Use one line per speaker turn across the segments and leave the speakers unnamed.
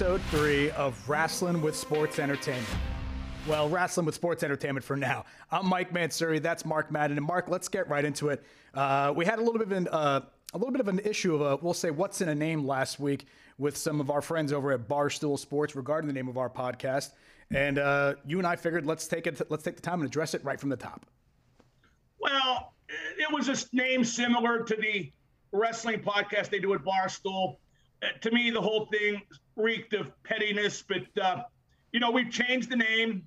episode three of Wrestling with Sports Entertainment. Well, Wrestling with Sports Entertainment for now. I'm Mike Mansury. That's Mark Madden. And Mark, let's get right into it. Uh, we had a little bit of an uh, a little bit of an issue of a, we'll say what's in a name last week with some of our friends over at Barstool Sports regarding the name of our podcast. And uh, you and I figured let's take it let's take the time and address it right from the top.
Well, it was a name similar to the wrestling podcast they do at Barstool. Uh, to me, the whole thing reeked of pettiness, but uh, you know we've changed the name.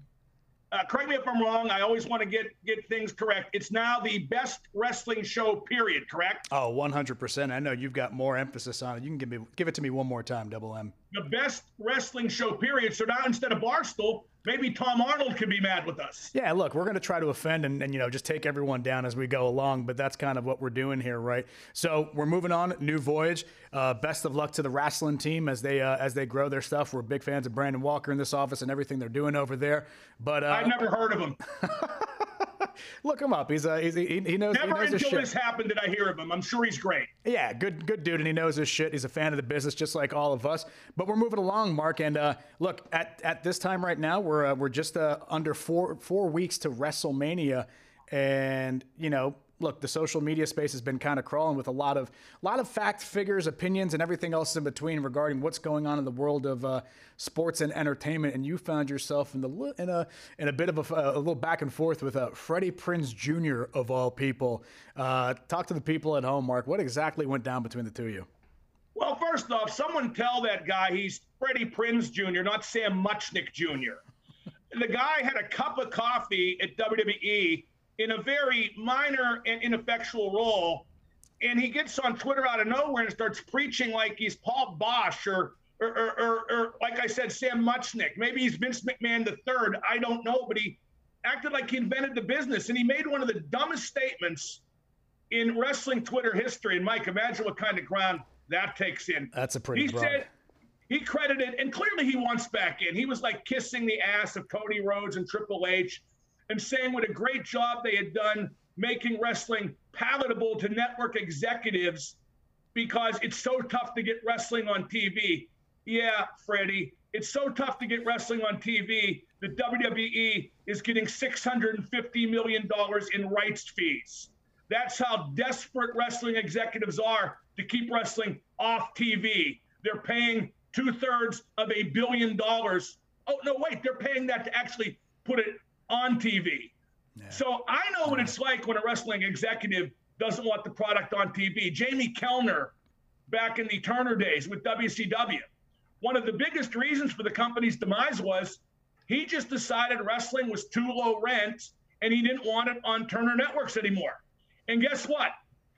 Uh, correct me if I'm wrong. I always want to get get things correct. It's now the best wrestling show. Period. Correct?
Oh, 100. percent I know you've got more emphasis on it. You can give me give it to me one more time, Double M.
The best wrestling show. Period. So now instead of Barstool, maybe Tom Arnold can be mad with us.
Yeah, look, we're going to try to offend and, and, you know just take everyone down as we go along, but that's kind of what we're doing here, right? So we're moving on. New voyage. Uh, best of luck to the wrestling team as they uh, as they grow their stuff. We're big fans of Brandon Walker in this office and everything they're doing over there. But uh,
I've never heard of him.
Look him up. He's, uh, he's he, he knows.
Never
he knows
until this happened did I hear of him. I'm sure he's great.
Yeah, good good dude, and he knows his shit. He's a fan of the business, just like all of us. But we're moving along, Mark. And uh, look, at at this time right now, we're uh, we're just uh, under four four weeks to WrestleMania, and you know look, the social media space has been kind of crawling with a lot of a lot of fact figures, opinions, and everything else in between regarding what's going on in the world of uh, sports and entertainment. And you found yourself in the in a in a bit of a, a little back and forth with uh, Freddie Prinze Jr. of all people. Uh, talk to the people at home, Mark. What exactly went down between the two of you?
Well, first off, someone tell that guy he's Freddie Prinze Jr., not Sam Muchnick Jr. the guy had a cup of coffee at WWE in a very minor and ineffectual role. And he gets on Twitter out of nowhere and starts preaching like he's Paul Boesch or, or, or, or, or like I said, Sam Muchnick. Maybe he's Vince McMahon the third. I don't know, but he acted like he invented the business. And he made one of the dumbest statements in wrestling Twitter history. And Mike, imagine what kind of ground that takes in.
That's a pretty.
He broad. said he credited, and clearly he wants back in. He was like kissing the ass of Cody Rhodes and Triple H and saying what a great job they had done making wrestling palatable to network executives because it's so tough to get wrestling on TV. Yeah, Freddie, it's so tough to get wrestling on TV that WWE is getting $650 million in rights fees. That's how desperate wrestling executives are to keep wrestling off TV. They're paying two thirds of a billion dollars. Oh, no, wait, they're paying that to actually put it on TV. Yeah. So I know what it's like when a wrestling executive doesn't want the product on TV. Jamie Kellner, back in the Turner days with WCW, one of the biggest reasons for the company's demise was he just decided wrestling was too low rent and he didn't want it on Turner Networks anymore. And guess what?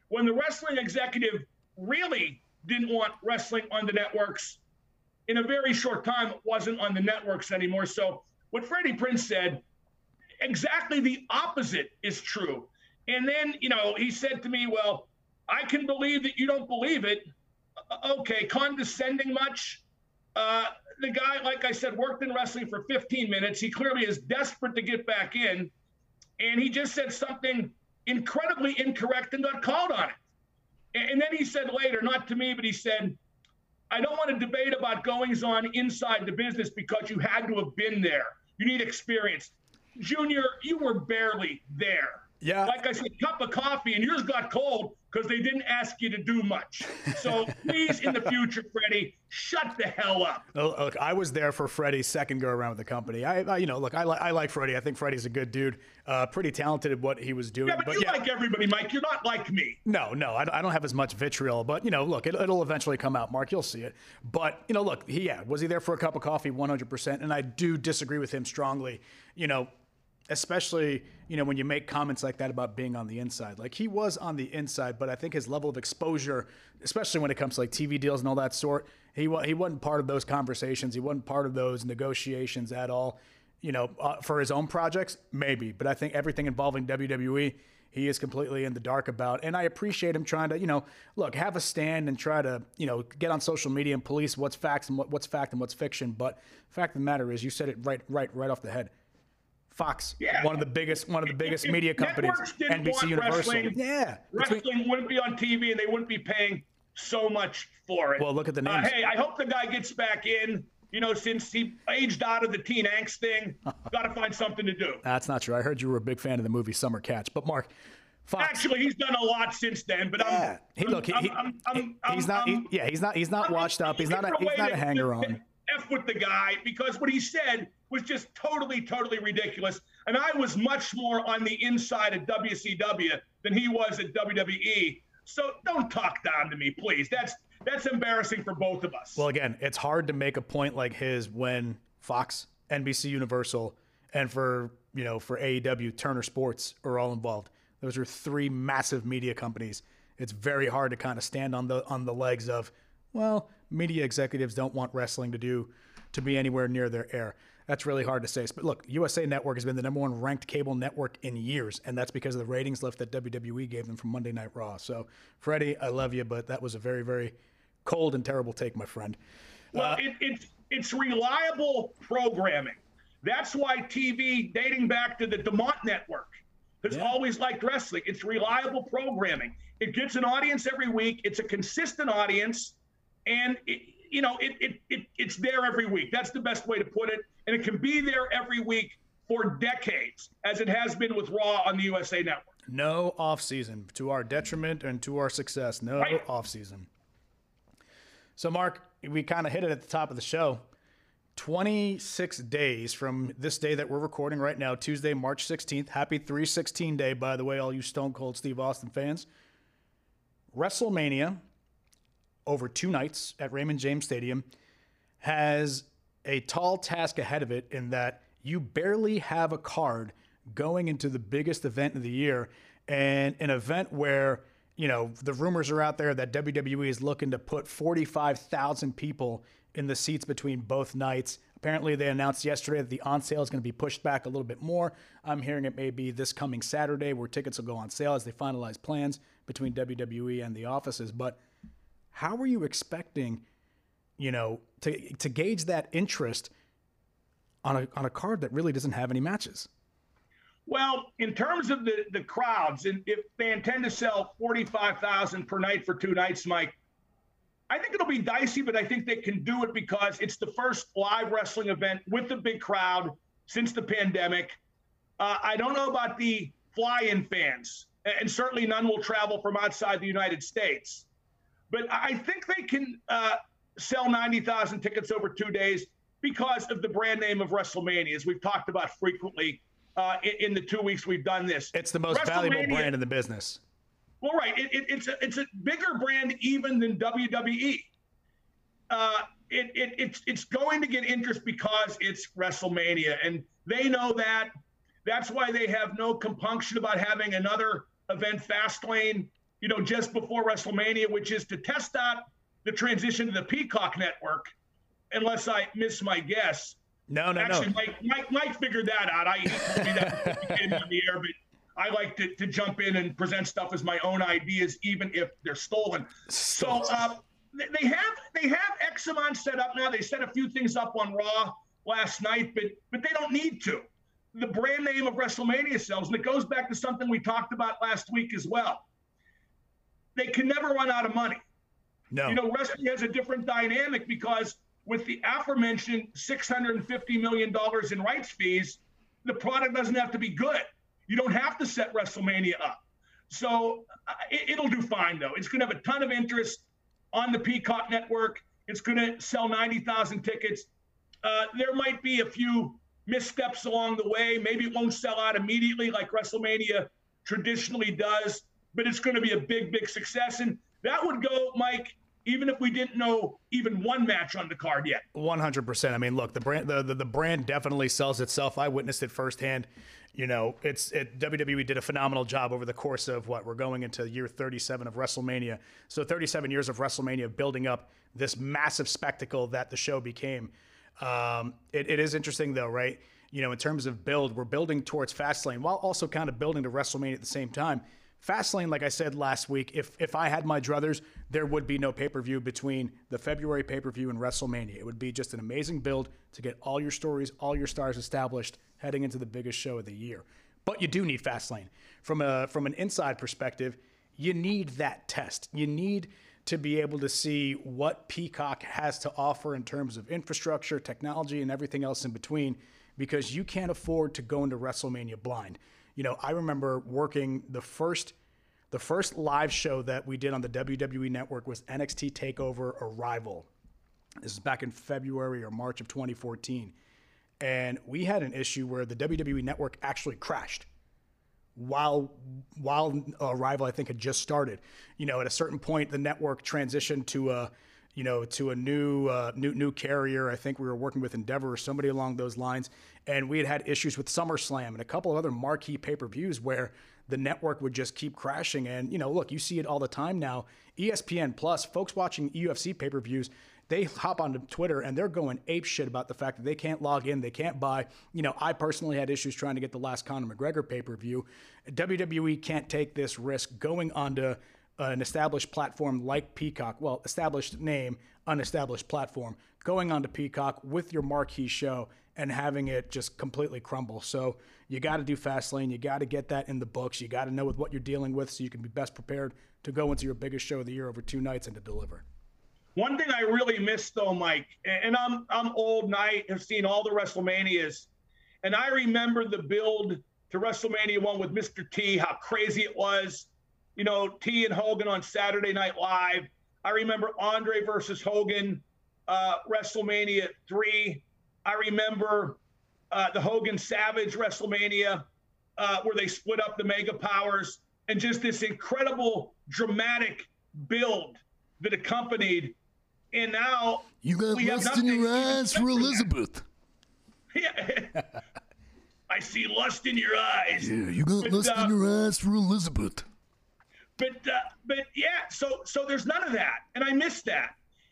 When the wrestling executive really didn't want wrestling on the networks, in a very short time, it wasn't on the networks anymore. So, what Freddie Prinze said exactly the opposite is true. And then, you know, he said to me, Well, I can believe that you don't believe it. Okay, condescending much? Uh, the guy, like I said, worked in wrestling for 15 minutes. He clearly is desperate to get back in. And he just said something incredibly incorrect and got called on it. And then he said later, not to me, but he said, I don't want to debate about goings on inside the business because you had to have been there. You need experience. Junior, you were barely there.
Yeah.
Like I said, cup of coffee, and yours got cold because they didn't ask you to do much. So please, in the future, Freddie, shut the hell up.
Look, I was there for Freddie's second go around with the company. I, I you know, look, I, li- I like Freddie. I think Freddie's a good dude, uh, pretty talented at what he was doing.
Yeah, but, but you yeah. like everybody, Mike. You're not like me.
No, no, I, I don't have as much vitriol. But you know, look, it, will eventually come out, Mark. You'll see it. But you know, look, he yeah, was he there for a cup of coffee? 100. percent And I do disagree with him strongly. You know, especially you know when you make comments like that about being on the inside. Like he was on the inside but i think his level of exposure especially when it comes to like tv deals and all that sort he, he wasn't part of those conversations. He wasn't part of those negotiations at all you know uh, for his own projects maybe. But i think everything involving wwe he is completely in the dark about. And i appreciate him trying to you know look have a stand and try to you know get on social media and police what's facts and what, what's fact and what's fiction. But fact of the matter is you said it right right right off the head Fox, yeah. one of the biggest, one of the biggest
if
media companies, NBC Universal. Yeah,
wrestling Between, wouldn't be on TV, and they wouldn't be paying so much for it.
Well, look at the
Uh, hey, I hope the guy gets back in. You know, since he aged out of the teen angst thing, got to find something to do.
That's not true. I heard you were a big fan of the movie Summer Catch, but Mark, Fox.
Actually, he's done a lot since then. But
yeah.
I'm,
He, look, he,
I'm, I'm, I'm, I'm,
he's not.
I'm-
he- yeah, he's not. He's not
I'm-
washed up. He's not. A, he's not a hanger on.
F with the guy because what he said was just totally, totally ridiculous. And I was much more on the inside of WCW than he was at WWE. So don't talk down to me, please. That's that's embarrassing for both of us.
Well, again, it's hard to make a point like his when Fox, NBC Universal, and for you know for AEW, Turner Sports are all involved. Those are three massive media companies. It's very hard to kind of stand on the on the legs of, well, media executives don't want wrestling to do to be anywhere near their air. That's really hard to say. But look, USA Network has been the number one ranked cable network in years, and that's because of the ratings lift that WWE gave them from Monday Night Raw. So, Freddie, I love you, but that was a very, very cold and terrible take, my friend.
Well, uh, it, it's it's reliable programming. That's why TV, dating back to the DuMont Network, has
Yeah.
always liked wrestling. It's reliable programming. It gets an audience every week. It's a consistent audience, and it, you know it, it it it's there every week. That's the best way to put it. And it can be there every week for decades, as it has been with Raw on the USA Network.
No off season to our detriment and to our success. No
Right.
off season. So, Mark, we kind of hit it at the top of the show. 26 days from this day that we're recording right now, Tuesday, March 16th. Happy 316 day, by the way, all you Stone Cold Steve Austin fans. WrestleMania over two nights at Raymond James Stadium has a tall task ahead of it in that you barely have a card going into the biggest event of the year and an event where you know the rumors are out there that WWE is looking to put 45,000 people in the seats between both nights. Apparently, they announced yesterday that the on sale is going to be pushed back a little bit more. I'm hearing it may be this coming Saturday where tickets will go on sale as they finalize plans between WWE and the offices. But how are you expecting, you know, to to gauge that interest on a on a card that really doesn't have any matches?
Well, in terms of the, the crowds, and if they intend to sell 45,000 per night for two nights, Mike, I think it'll be dicey, but I think they can do it because it's the first live wrestling event with a big crowd since the pandemic. Uh, I don't know about the fly in fans, and certainly none will travel from outside the United States. But I think they can uh, sell 90,000 tickets over two days because of the brand name of WrestleMania, as we've talked about frequently uh, in, in the two weeks we've done this.
It's the most valuable brand in the business.
well, right. It, it, it's a it's a bigger brand even than WWE. Uh, it, it it's it's going to get interest because it's WrestleMania, and they know that. That's why they have no compunction about having another event, Fastlane, you know, just before WrestleMania, which is to test out the transition to the Peacock network. Unless I miss my guess,
No, no,
Actually,
no.
Mike, Mike, Mike figured that out. I told me that before we came on the air, but I like to, to jump in and present stuff as my own ideas, even if they're stolen. So uh, they- have they have X amount set up now. They set a few things up on Raw last night, but but they don't need to. The brand name of WrestleMania sells, and it goes back to something we talked about last week as well. They can never run out of money.
No.
You know, wrestling has a different dynamic because with the aforementioned $650 million in rights fees, the product doesn't have to be good. You don't have to set WrestleMania up. So uh, it, it'll do fine, though. It's going to have a ton of interest on the Peacock network. It's going to sell 90,000 tickets. Uh, there might be a few missteps along the way. Maybe it won't sell out immediately like WrestleMania traditionally does, but it's going to be a big, big success. And that would go, Mike, even if we didn't know even one match on the card yet.
One hundred percent. I mean, look, the brand the, the the brand definitely sells itself. I witnessed it firsthand. You know, it's it, WWE did a phenomenal job over the course of what we're going into year thirty-seven of WrestleMania. So thirty-seven years of WrestleMania building up this massive spectacle that the show became. Um, it, it is interesting though, right? You know, in terms of build, we're building towards Fastlane while also kind of building to WrestleMania at the same time. Fastlane, like I said last week, if if I had my druthers, there would be no pay per view between the February pay per view and WrestleMania. It would be just an amazing build to get all your stories, all your stars established heading into the biggest show of the year. But you do need Fastlane from a from an inside perspective. You need that test. You need to be able to see what Peacock has to offer in terms of infrastructure, technology, and everything else in between, because you can't afford to go into WrestleMania blind. You know, I remember working the first the first live show that we did on the WWE network was NXT Takeover Arrival. This is back in February or March of 2014. And we had an issue where the WWE network actually crashed while while Arrival I think had just started. You know, at a certain point the network transitioned to a you know, to a new uh, new new carrier. I think we were working with Endeavor or somebody along those lines, and we had had issues with SummerSlam and a couple of other marquee pay per views where the network would just keep crashing. And you know, look, you see it all the time now. ESPN Plus, folks watching UFC pay per views, they hop onto Twitter and they're going ape shit about the fact that they can't log in, they can't buy. You know, I personally had issues trying to get the last Conor McGregor pay per view. WWE can't take this risk going onto an established platform like Peacock, well, established name, unestablished platform, going onto Peacock with your marquee show and having it just completely crumble. So you got to do Fastlane. You got to get that in the books. You got to know with what you're dealing with so you can be best prepared to go into your biggest show of the year over two nights and to deliver.
One thing I really miss though, Mike, and I'm I'm old and I have seen all the WrestleManias, and I remember the build to WrestleMania one with Mr. T, how crazy it was. You know, T and Hogan on Saturday Night Live. I remember Andre versus Hogan, uh, WrestleMania three. I remember uh, the Hogan Savage WrestleMania, uh, where they split up the mega powers, and just this incredible dramatic build that accompanied and now
you got lust in your eyes for Elizabeth.
Yeah. I see lust in your eyes.
Yeah, you got but, lust uh, in your eyes for Elizabeth.
But uh, but yeah, so so there's none of that, and I miss that.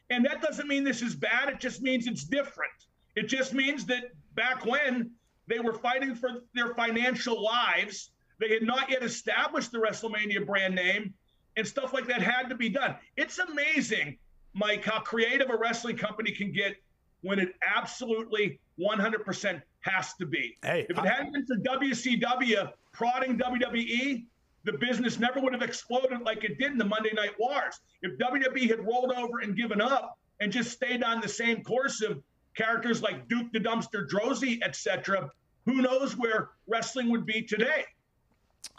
And that doesn't mean this is bad. It just means it's different. It just means that back when they were fighting for their financial lives, they had not yet established the WrestleMania brand name, and stuff like that had to be done. It's amazing Mike, how creative a wrestling company can get when it absolutely 100% has to be.
Hey,
if it I, hadn't been for WCW prodding WWE, the business never would have exploded like it did in the Monday Night Wars. If WWE had rolled over and given up and just stayed on the same course of characters like Duke the Dumpster Droese, etc., who knows where wrestling would be today?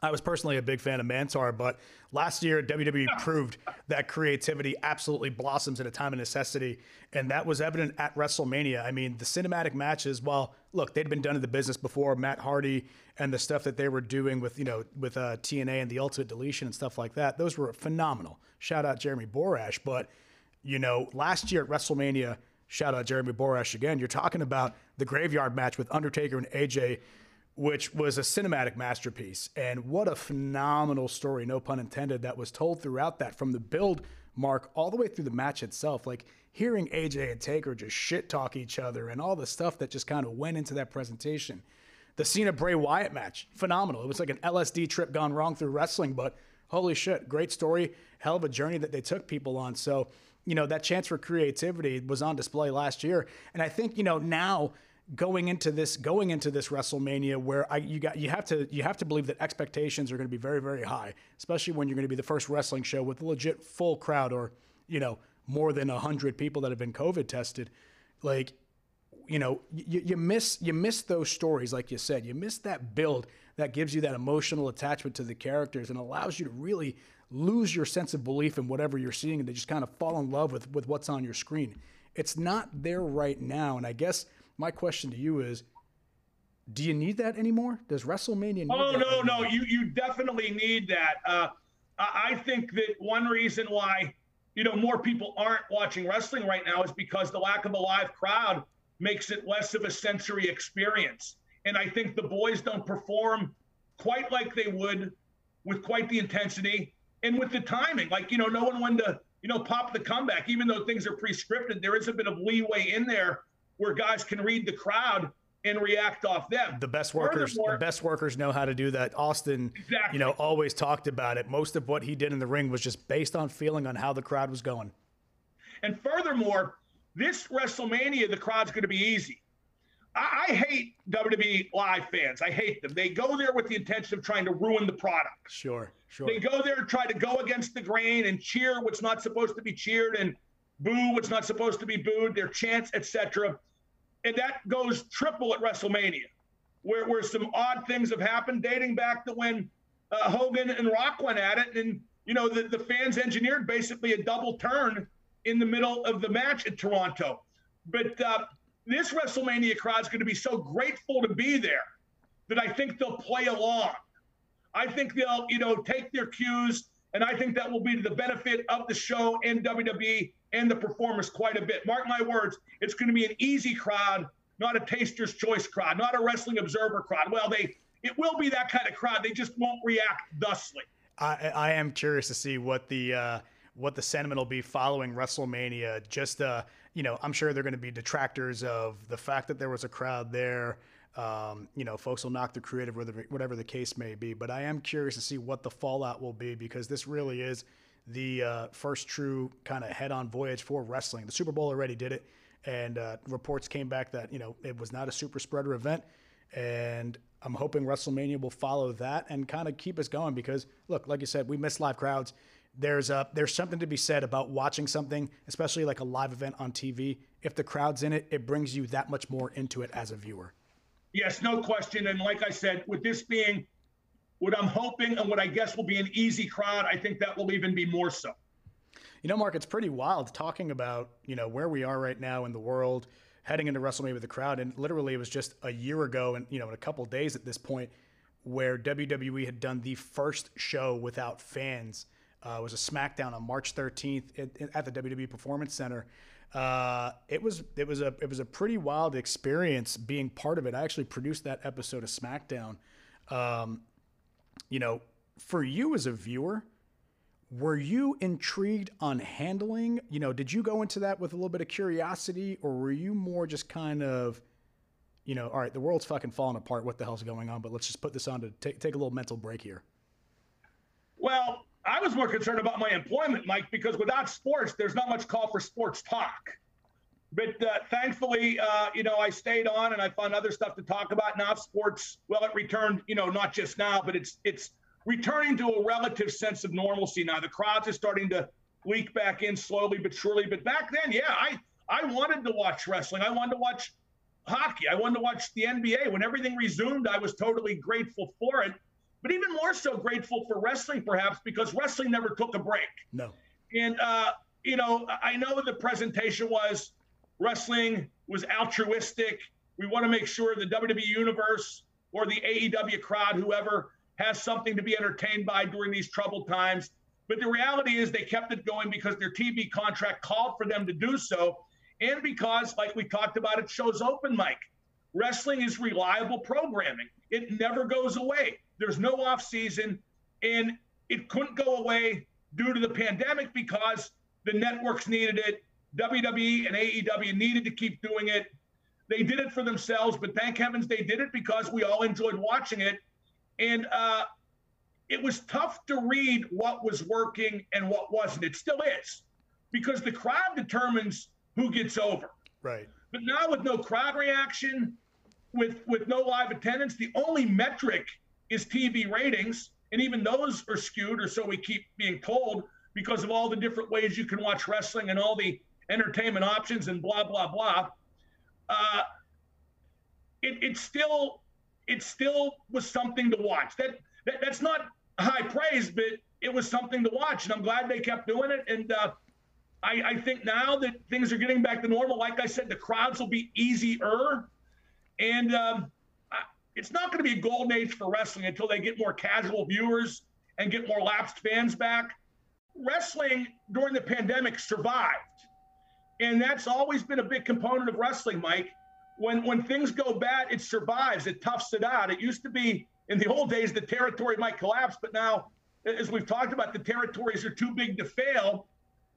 I was personally a big fan of Mantaur, but last year WWE proved that creativity absolutely blossoms in a time of necessity, and that was evident at WrestleMania. I mean, the cinematic matches, well, look, they'd been done in the business before, Matt Hardy and the stuff that they were doing with you know with uh, TNA and the Ultimate Deletion and stuff like that, those were phenomenal. Shout out Jeremy Borash, but you know, last year at WrestleMania, shout out Jeremy Borash again. You're talking about the graveyard match with Undertaker and AJ which was a cinematic masterpiece. And what a phenomenal story, no pun intended, that was told throughout that from the build mark all the way through the match itself. Like hearing AJ and Taker just shit talk each other and all the stuff that just kind of went into that presentation. The Cena Bray Wyatt match, phenomenal. It was like an LSD trip gone wrong through wrestling, but holy shit, great story. Hell of a journey that they took people on. So, you know, that chance for creativity was on display last year. And I think, you know, now going into this going into this WrestleMania where I you got you have to you have to believe that expectations are going to be very very high, especially when you're going to be the first wrestling show with a legit full crowd or you know more than hundred people that have been COVID tested. Like you know you, you miss you miss those stories like you said you miss that build that gives you that emotional attachment to the characters and allows you to really lose your sense of belief in whatever you're seeing and they just kind of fall in love with with what's on your screen it's not there right now and i guess my question to you is do you need that anymore? Does WrestleMania need
Oh,
no,
anymore? no. You, you definitely need that. Uh, I think that one reason why, you know, more people aren't watching wrestling right now is because the lack of a live crowd makes it less of a sensory experience. And I think the boys don't perform quite like they would with quite the intensity and with the timing. Like, you know, no one when to, you know, pop the comeback, even though things are pre-scripted, there is a bit of leeway in there where guys can read the crowd and react off them.
The best workers, the best workers know how to do that. Austin, exactly. you know, always talked about it. Most of what he did in the ring was just based on feeling on how the crowd was going.
And furthermore, this WrestleMania, the crowd's going to be easy. I, I hate WWE live fans. I hate them. They go there with the intention of trying to ruin the product.
Sure.
Sure. They go there and try to go against the grain and cheer what's not supposed to be cheered and boo what's not supposed to be booed, their chants, etc. And that goes triple at WrestleMania, where, where some odd things have happened dating back to when uh, Hogan and Rock went at it. And, you know, the, the fans engineered basically a double turn in the middle of the match at Toronto. But uh, this WrestleMania crowd is going to be so grateful to be there that I think they'll play along. I think they'll, you know, take their cues, and I think that will be to the benefit of the show and WWE and the performers quite a bit. Mark my words, it's going to be an easy crowd, not a taster's choice crowd, not a wrestling observer crowd. Well, they it will be that kind of crowd. They just won't react thusly.
I, I am curious to see what the uh, what the sentiment will be following WrestleMania. Just uh, you know, I'm sure they're going to be detractors of the fact that there was a crowd there. Um, you know, folks will knock the creative, whatever, the case may be. But I am curious to see what the fallout will be because this really is the uh, first true kind of head-on voyage for wrestling. The Super Bowl already did it, and uh, reports came back that you know it was not a super spreader event, and I'm hoping WrestleMania will follow that and kind of keep us going because look, like you said, we miss live crowds. There's a there's something to be said about watching something, especially like a live event on TV. If the crowd's in it, it brings you that much more into it as a viewer.
Yes, no question. And like I said, with this being what I'm hoping and what I guess will be an easy crowd, I think that will even be more so.
You know, Mark, it's pretty wild talking about, you know, where we are right now in the world, heading into WrestleMania with the crowd. And literally, it was just a year ago and, you know, in a couple days at this point, where WWE had done the first show without fans. Uh, it was a SmackDown on March 13th at, at the WWE Performance Center. Uh, it was it was a it was a pretty wild experience being part of it. I actually produced that episode of SmackDown. Um, you know, for you as a viewer, were you intrigued on handling? You know, did you go into that with a little bit of curiosity, or were you more just kind of, you know, all right, the world's fucking falling apart. What the hell's going on? But let's just put this on to take take a little mental break here.
Well, I was more concerned about my employment, Mike, because without sports, there's not much call for sports talk. But uh, thankfully, uh, you know, I stayed on and I found other stuff to talk about. Now sports, well, it returned, you know, not just now, but it's it's returning to a relative sense of normalcy now. The crowds are starting to leak back in slowly but surely. But back then, yeah, I I wanted to watch wrestling. I wanted to watch hockey. I wanted to watch the NBA. When everything resumed, I was totally grateful for it. But even more so grateful for wrestling, perhaps, because wrestling never took a break.
No.
And uh, you know, I know the presentation was Wrestling was altruistic. We want to make sure the WWE universe or the AEW crowd, whoever, has something to be entertained by during these troubled times. But the reality is they kept it going because their TV contract called for them to do so. And because, like we talked about, it shows open mic. Wrestling is reliable programming. It never goes away. There's no off season, and it couldn't go away due to the pandemic because the networks needed it, WWE and AEW needed to keep doing it. They did it for themselves, but thank heavens they did it because we all enjoyed watching it. And uh, it was tough to read what was working and what wasn't. It still is because the crowd determines who gets over.
Right.
But now with no crowd reaction, with with no live attendance, the only metric is TV ratings, and even those are skewed, or so we keep being told, because of all the different ways you can watch wrestling and all the entertainment options and blah blah blah. Uh, it, it still it still was something to watch. That, that that's not high praise, but it was something to watch, and I'm glad they kept doing it. And uh, I, I think now that things are getting back to normal, like I said, the crowds will be easier, and um, it's not going to be a golden age for wrestling until they get more casual viewers and get more lapsed fans back. Wrestling during the pandemic survived and that's always been a big component of wrestling, Mike. When when things go bad, it survives, it toughs it out. It used to be in the old days the territory might collapse, but now, as we've talked about, the territories are too big to fail.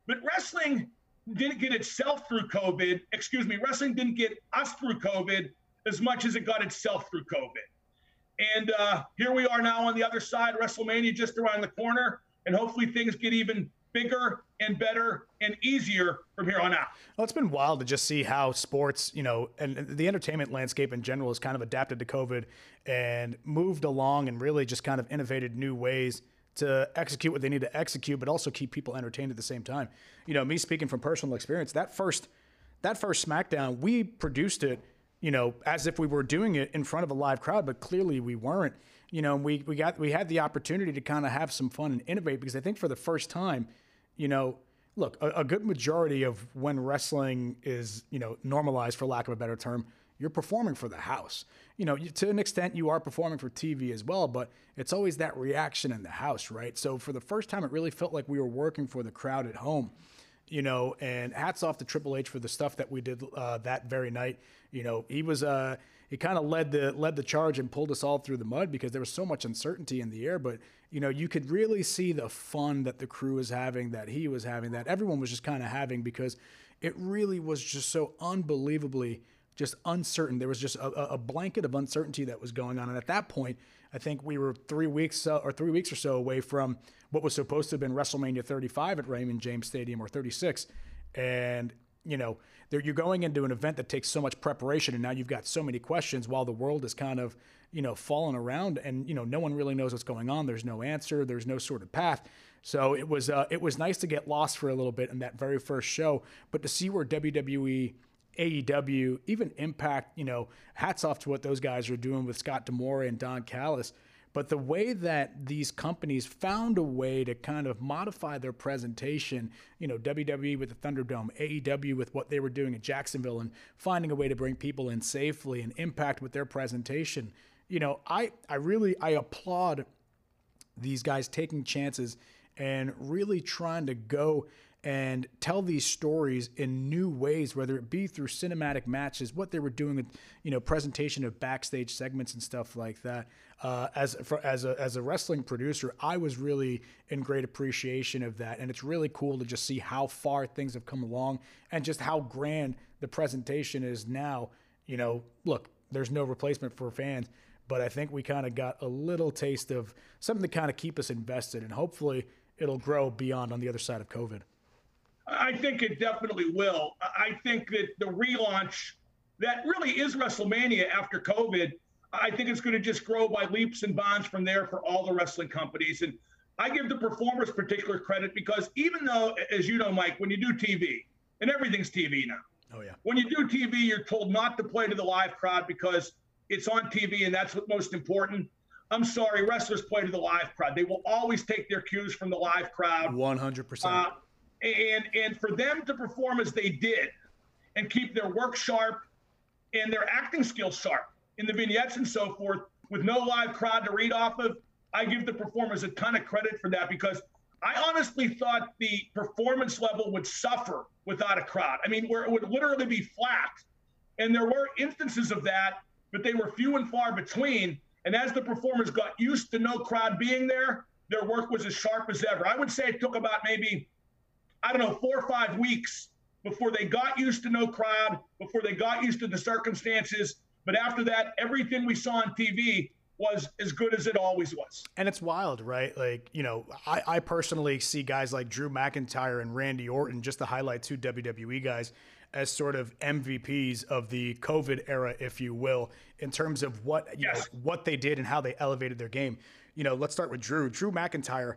But wrestling didn't get itself through COVID. Excuse me, wrestling didn't get us through COVID as much as it got itself through COVID. And uh, here we are now on the other side, WrestleMania just around the corner, and hopefully things get even bigger and better and easier from here on out.
Well, it's been wild to just see how sports, you know, and the entertainment landscape in general has kind of adapted to COVID and moved along and really just kind of innovated new ways to execute what they need to execute, but also keep people entertained at the same time. You know, me speaking from personal experience, that first that first SmackDown, we produced it, you know, as if we were doing it in front of a live crowd, but clearly we weren't. You know, we we got we had the opportunity to kind of have some fun and innovate because I think for the first time, you know, look, a, a good majority of when wrestling is, you know, normalized for lack of a better term, you're performing for the house. You know, to an extent, you are performing for TV as well, but it's always that reaction in the house, right? So for the first time, it really felt like we were working for the crowd at home. You know, and hats off to Triple H for the stuff that we did uh, that very night. You know, he was uh, he kind of led the led the charge and pulled us all through the mud because there was so much uncertainty in the air. But you know, you could really see the fun that the crew was having, that he was having, that everyone was just kind of having because it really was just so unbelievably just uncertain. There was just a, a, blanket of uncertainty that was going on, and at that point, I think we were three weeks uh, or three weeks or so away from what was supposed to have been WrestleMania 35 at Raymond James Stadium or 36, and you know you're going into an event that takes so much preparation, and now you've got so many questions while the world is kind of you know falling around, and you know no one really knows what's going on. There's no answer. There's no sort of path. So it was uh, it was nice to get lost for a little bit in that very first show, but to see where WWE AEW, even Impact, you know, hats off to what those guys are doing with Scott D'Amore and Don Callis. But the way that these companies found a way to kind of modify their presentation, you know, WWE with the Thunderdome, AEW with what they were doing at Jacksonville, and finding a way to bring people in safely, and Impact with their presentation, you know, I I really I applaud these guys taking chances and really trying to go and tell these stories in new ways, whether it be through cinematic matches, what they were doing with, you know, presentation of backstage segments and stuff like that. Uh, as for, as a as a wrestling producer, I was really in great appreciation of that, and it's really cool to just see how far things have come along and just how grand the presentation is now. You know, look, there's no replacement for fans, but I think we kind of got a little taste of something to kind of keep us invested, and hopefully it'll grow beyond on the other side of COVID.
I think it definitely will. I think that the relaunch that really is WrestleMania after COVID, I think it's going to just grow by leaps and bounds from there for all the wrestling companies. And I give the performers particular credit because even though, as you know, Mike, when you do TV, and everything's TV now.
Oh, yeah.
When you do TV, you're told not to play to the live crowd because it's on TV and that's what's most important. I'm sorry, wrestlers play to the live crowd. They will always take their cues from the live crowd.
100%. Uh,
and and for them to perform as they did and keep their work sharp and their acting skills sharp in the vignettes and so forth with no live crowd to read off of i give the performers a ton of credit for that because i honestly thought the performance level would suffer without a crowd. I mean where it would literally be flat. And there were instances of that but they were few and far between. And as the performers got used to no crowd being there their work was as sharp as ever. I would say it took about maybe I don't know, four or five weeks before they got used to no crowd, before they got used to the circumstances. But after that, everything we saw on TV was as good as it always was.
And it's wild, right? Like, you know, I, I personally see guys like Drew McIntyre and Randy Orton, just to highlight two WWE guys, as sort of MVPs of the COVID era, if you will, in terms of what you yes. know, what they did and how they elevated their game. You know, let's start with Drew. Drew McIntyre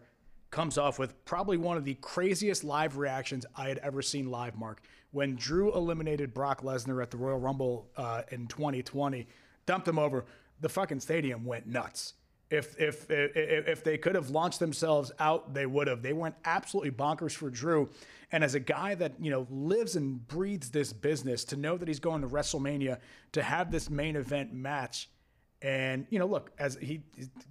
comes off with probably one of the craziest live reactions I had ever seen live, Mark. When Drew eliminated Brock Lesnar at the Royal Rumble uh, in 2020, dumped him over, the fucking stadium went nuts. If, if if if they could have launched themselves out, they would have. They went absolutely bonkers for Drew. And as a guy that you know lives and breathes this business, to know that he's going to WrestleMania to have this main event match, and you know, look, as he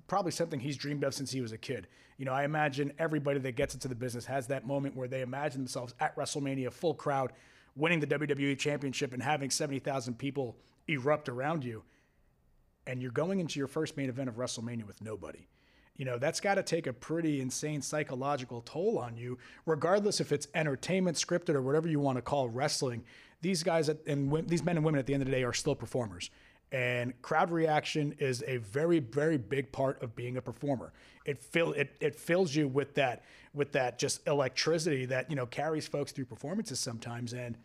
probably something he's dreamed of since he was a kid. You know, I imagine everybody that gets into the business has that moment where they imagine themselves at WrestleMania, full crowd, winning the WWE Championship and having 70,000 people erupt around you. And you're going into your first main event of WrestleMania with nobody. You know, that's got to take a pretty insane psychological toll on you, regardless if it's entertainment, scripted, or whatever you want to call wrestling. These guys and these men and women at the end of the day are still performers. And crowd reaction is a very, very big part of being a performer. It fill it it fills you with that with that just electricity that you know carries folks through performances sometimes. And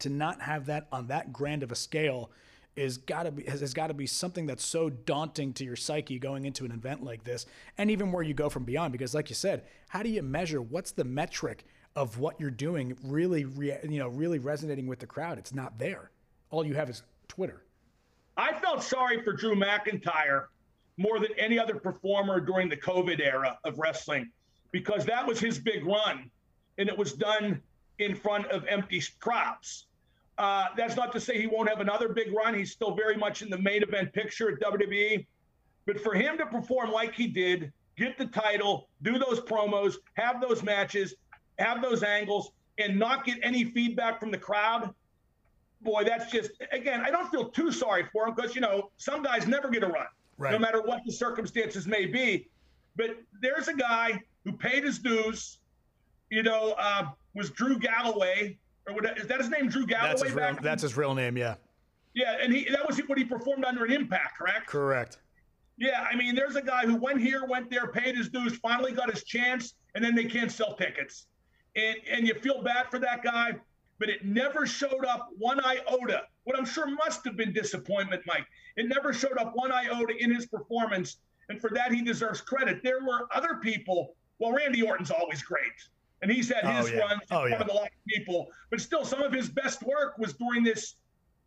to not have that on that grand of a scale is got to be has, has got to be something that's so daunting to your psyche going into an event like this, and even where you go from beyond. Because, like you said, how do you measure what's the metric of what you're doing really, re, you know, really resonating with the crowd? It's not there. All you have is Twitter.
I felt sorry for Drew McIntyre more than any other performer during the COVID era of wrestling because that was his big run, and it was done in front of empty crowds. Uh, that's not to say he won't have another big run. He's still very much in the main event picture at WWE. But for him to perform like he did, get the title, do those promos, have those matches, have those angles, and not get any feedback from the crowd, boy, that's just, again, I don't feel too sorry for him because, you know, some guys never get a run, right. no matter what the circumstances may be. But there's a guy who paid his dues, you know, uh, was Drew Galloway or what, is that his name, Drew Galloway?
That's his, real, that's his real name, yeah.
Yeah, and he that was what he performed under an impact, correct?
Correct.
Yeah, I mean, there's a guy who went here, went there, paid his dues, finally got his chance, and then they can't sell tickets. And and you feel bad for that guy, but it never showed up one iota. What I'm sure must have been disappointment, Mike. It never showed up one iota in his performance, and for that he deserves credit. There were other people. Well, Randy Orton's always great and he's had his oh, yeah. runs in oh, front yeah. of a lot of people. But still, some of his best work was during this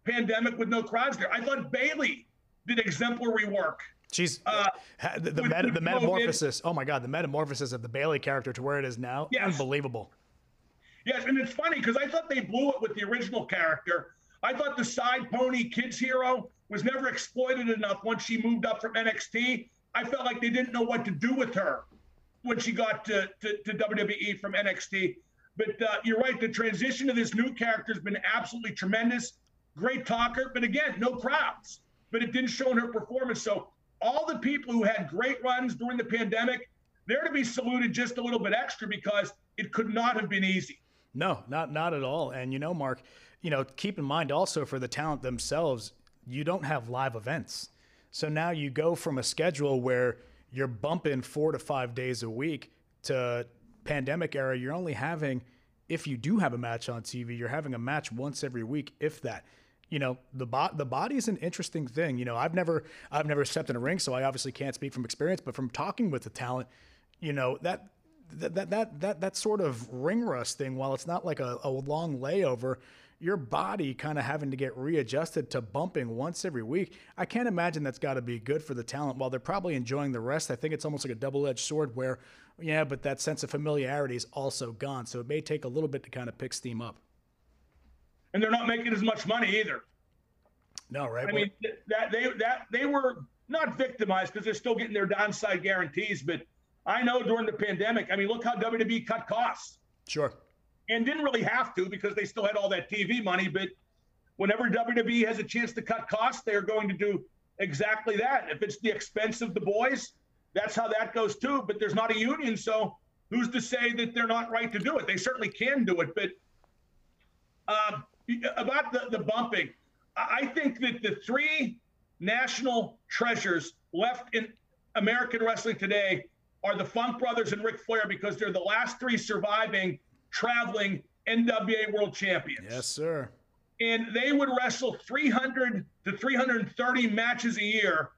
pandemic with no crowds there. I thought Bayley did exemplary work.
She's uh, the, the, met, the metamorphosis. Oh my God, the metamorphosis of the Bayley character to where it is now, yes. unbelievable.
Yes, and it's funny because I thought they blew it with the original character. I thought the side pony kids hero was never exploited enough once she moved up from NXT. I felt like they didn't know what to do with her when she got to, to, to WWE from NXT. But uh, you're right, the transition to this new character has been absolutely tremendous. Great talker, but again, no crowds. But it didn't show in her performance. So all the people who had great runs during the pandemic, they're to be saluted just a little bit extra because it could not have been easy.
No, not not at all. And you know, Mark, you know, keep in mind also for the talent themselves, you don't have live events. So now you go from a schedule where you're bumping four to five days a week to pandemic era. You're only having, if you do have a match on TV, you're having a match once every week, if that. You know, the bo- the body is an interesting thing. You know, I've never I've never stepped in a ring, so I obviously can't speak from experience. But from talking with the talent, you know that that that that that, that sort of ring rust thing, while it's not like a, a long layover, your body kind of having to get readjusted to bumping once every week. I can't imagine that's got to be good for the talent. While they're probably enjoying the rest, I think it's almost like a double edged sword where, yeah, but that sense of familiarity is also gone. So it may take a little bit to kind of pick steam up.
And they're not making as much money either.
No, right? I
mean, that they that they were not victimized because they're still getting their downside guarantees. But I know during the pandemic, I mean, look how WWE cut costs.
Sure
and didn't really have to because they still had all that TV money. But whenever WWE has a chance to cut costs, they're going to do exactly that. If it's the expense of the boys, that's how that goes too. But there's not a union, so who's to say that they're not right to do it? They certainly can do it. But um, about the, the bumping, I think that the three national treasures left in American wrestling today are the Funk Brothers and Ric Flair because they're the last three surviving traveling NWA world champions.
Yes, sir.
And they would wrestle 300 to 330 matches a year,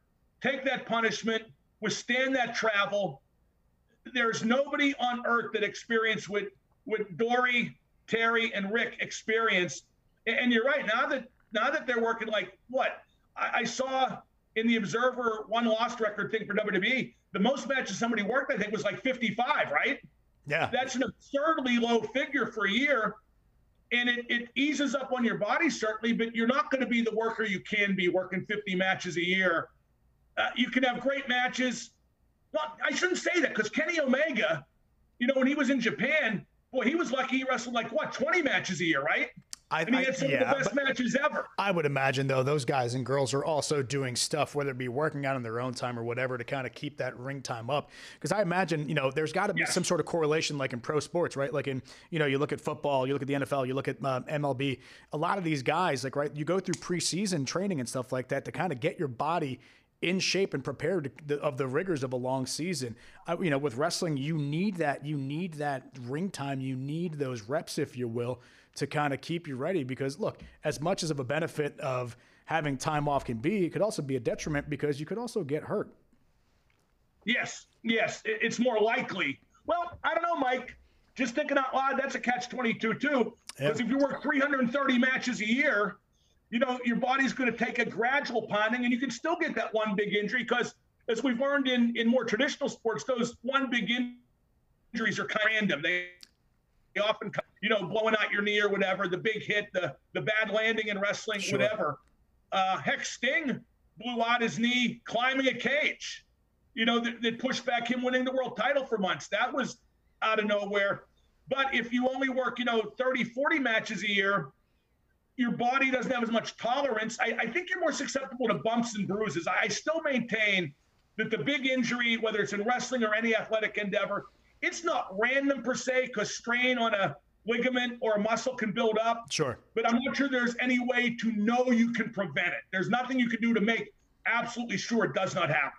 take that punishment, withstand that travel. There's nobody on earth that experienced what, what Dory, Terry, and Ric experienced. And you're right. Now that now that they're working like what I, I saw in the Observer one lost record thing for WWE, the most matches somebody worked, I think, was like 55, right?
Yeah.
That's an absurdly low figure for a year. And it, it eases up on your body, certainly, but you're not going to be the worker you can be working 50 matches a year. Uh, you can have great matches. Well, I shouldn't say that because Kenny Omega, you know, when he was in Japan, boy, he was lucky he wrestled like what, 20 matches a year, right? I, and he had some yeah, of the best matches ever.
I would imagine though those guys and girls are also doing stuff, whether it be working out on their own time or whatever, to kind of keep that ring time up. Because I imagine you know there's got to be yes. some sort of correlation, like in pro sports, right? Like in you know you look at football, you look at the NFL, you look at uh, MLB. A lot of these guys, like right, you go through preseason training and stuff like that to kind of get your body in shape and prepared to, of the rigors of a long season. I, you know, with wrestling, you need that. You need that ring time. You need those reps, if you will, to kind of keep you ready. Because look, as much as of a benefit of having time off can be, it could also be a detriment because you could also get hurt.
Yes, yes, it's more likely. Well, I don't know, Mike. Just thinking out loud, that's a catch 22 too. Because if you work 330 matches a year, you know, your body's going to take a gradual pounding and you can still get that one big injury because as we've learned in, in more traditional sports, those one big injuries are kind of random. They, they often, you know, blowing out your knee or whatever, the big hit, the, the bad landing in wrestling, sure. whatever. Uh, heck, Sting blew out his knee climbing a cage, you know, that, that pushed back him winning the world title for months. That was out of nowhere. But if you only work, you know, 30, 40 matches a year, your body doesn't have as much tolerance. I, I think you're more susceptible to bumps and bruises. I, I still maintain that the big injury, whether it's in wrestling or any athletic endeavor, it's not random per se because strain on a ligament or a muscle can build up.
Sure.
But I'm not sure there's any way to know you can prevent it. There's nothing you can do to make absolutely sure it does not happen.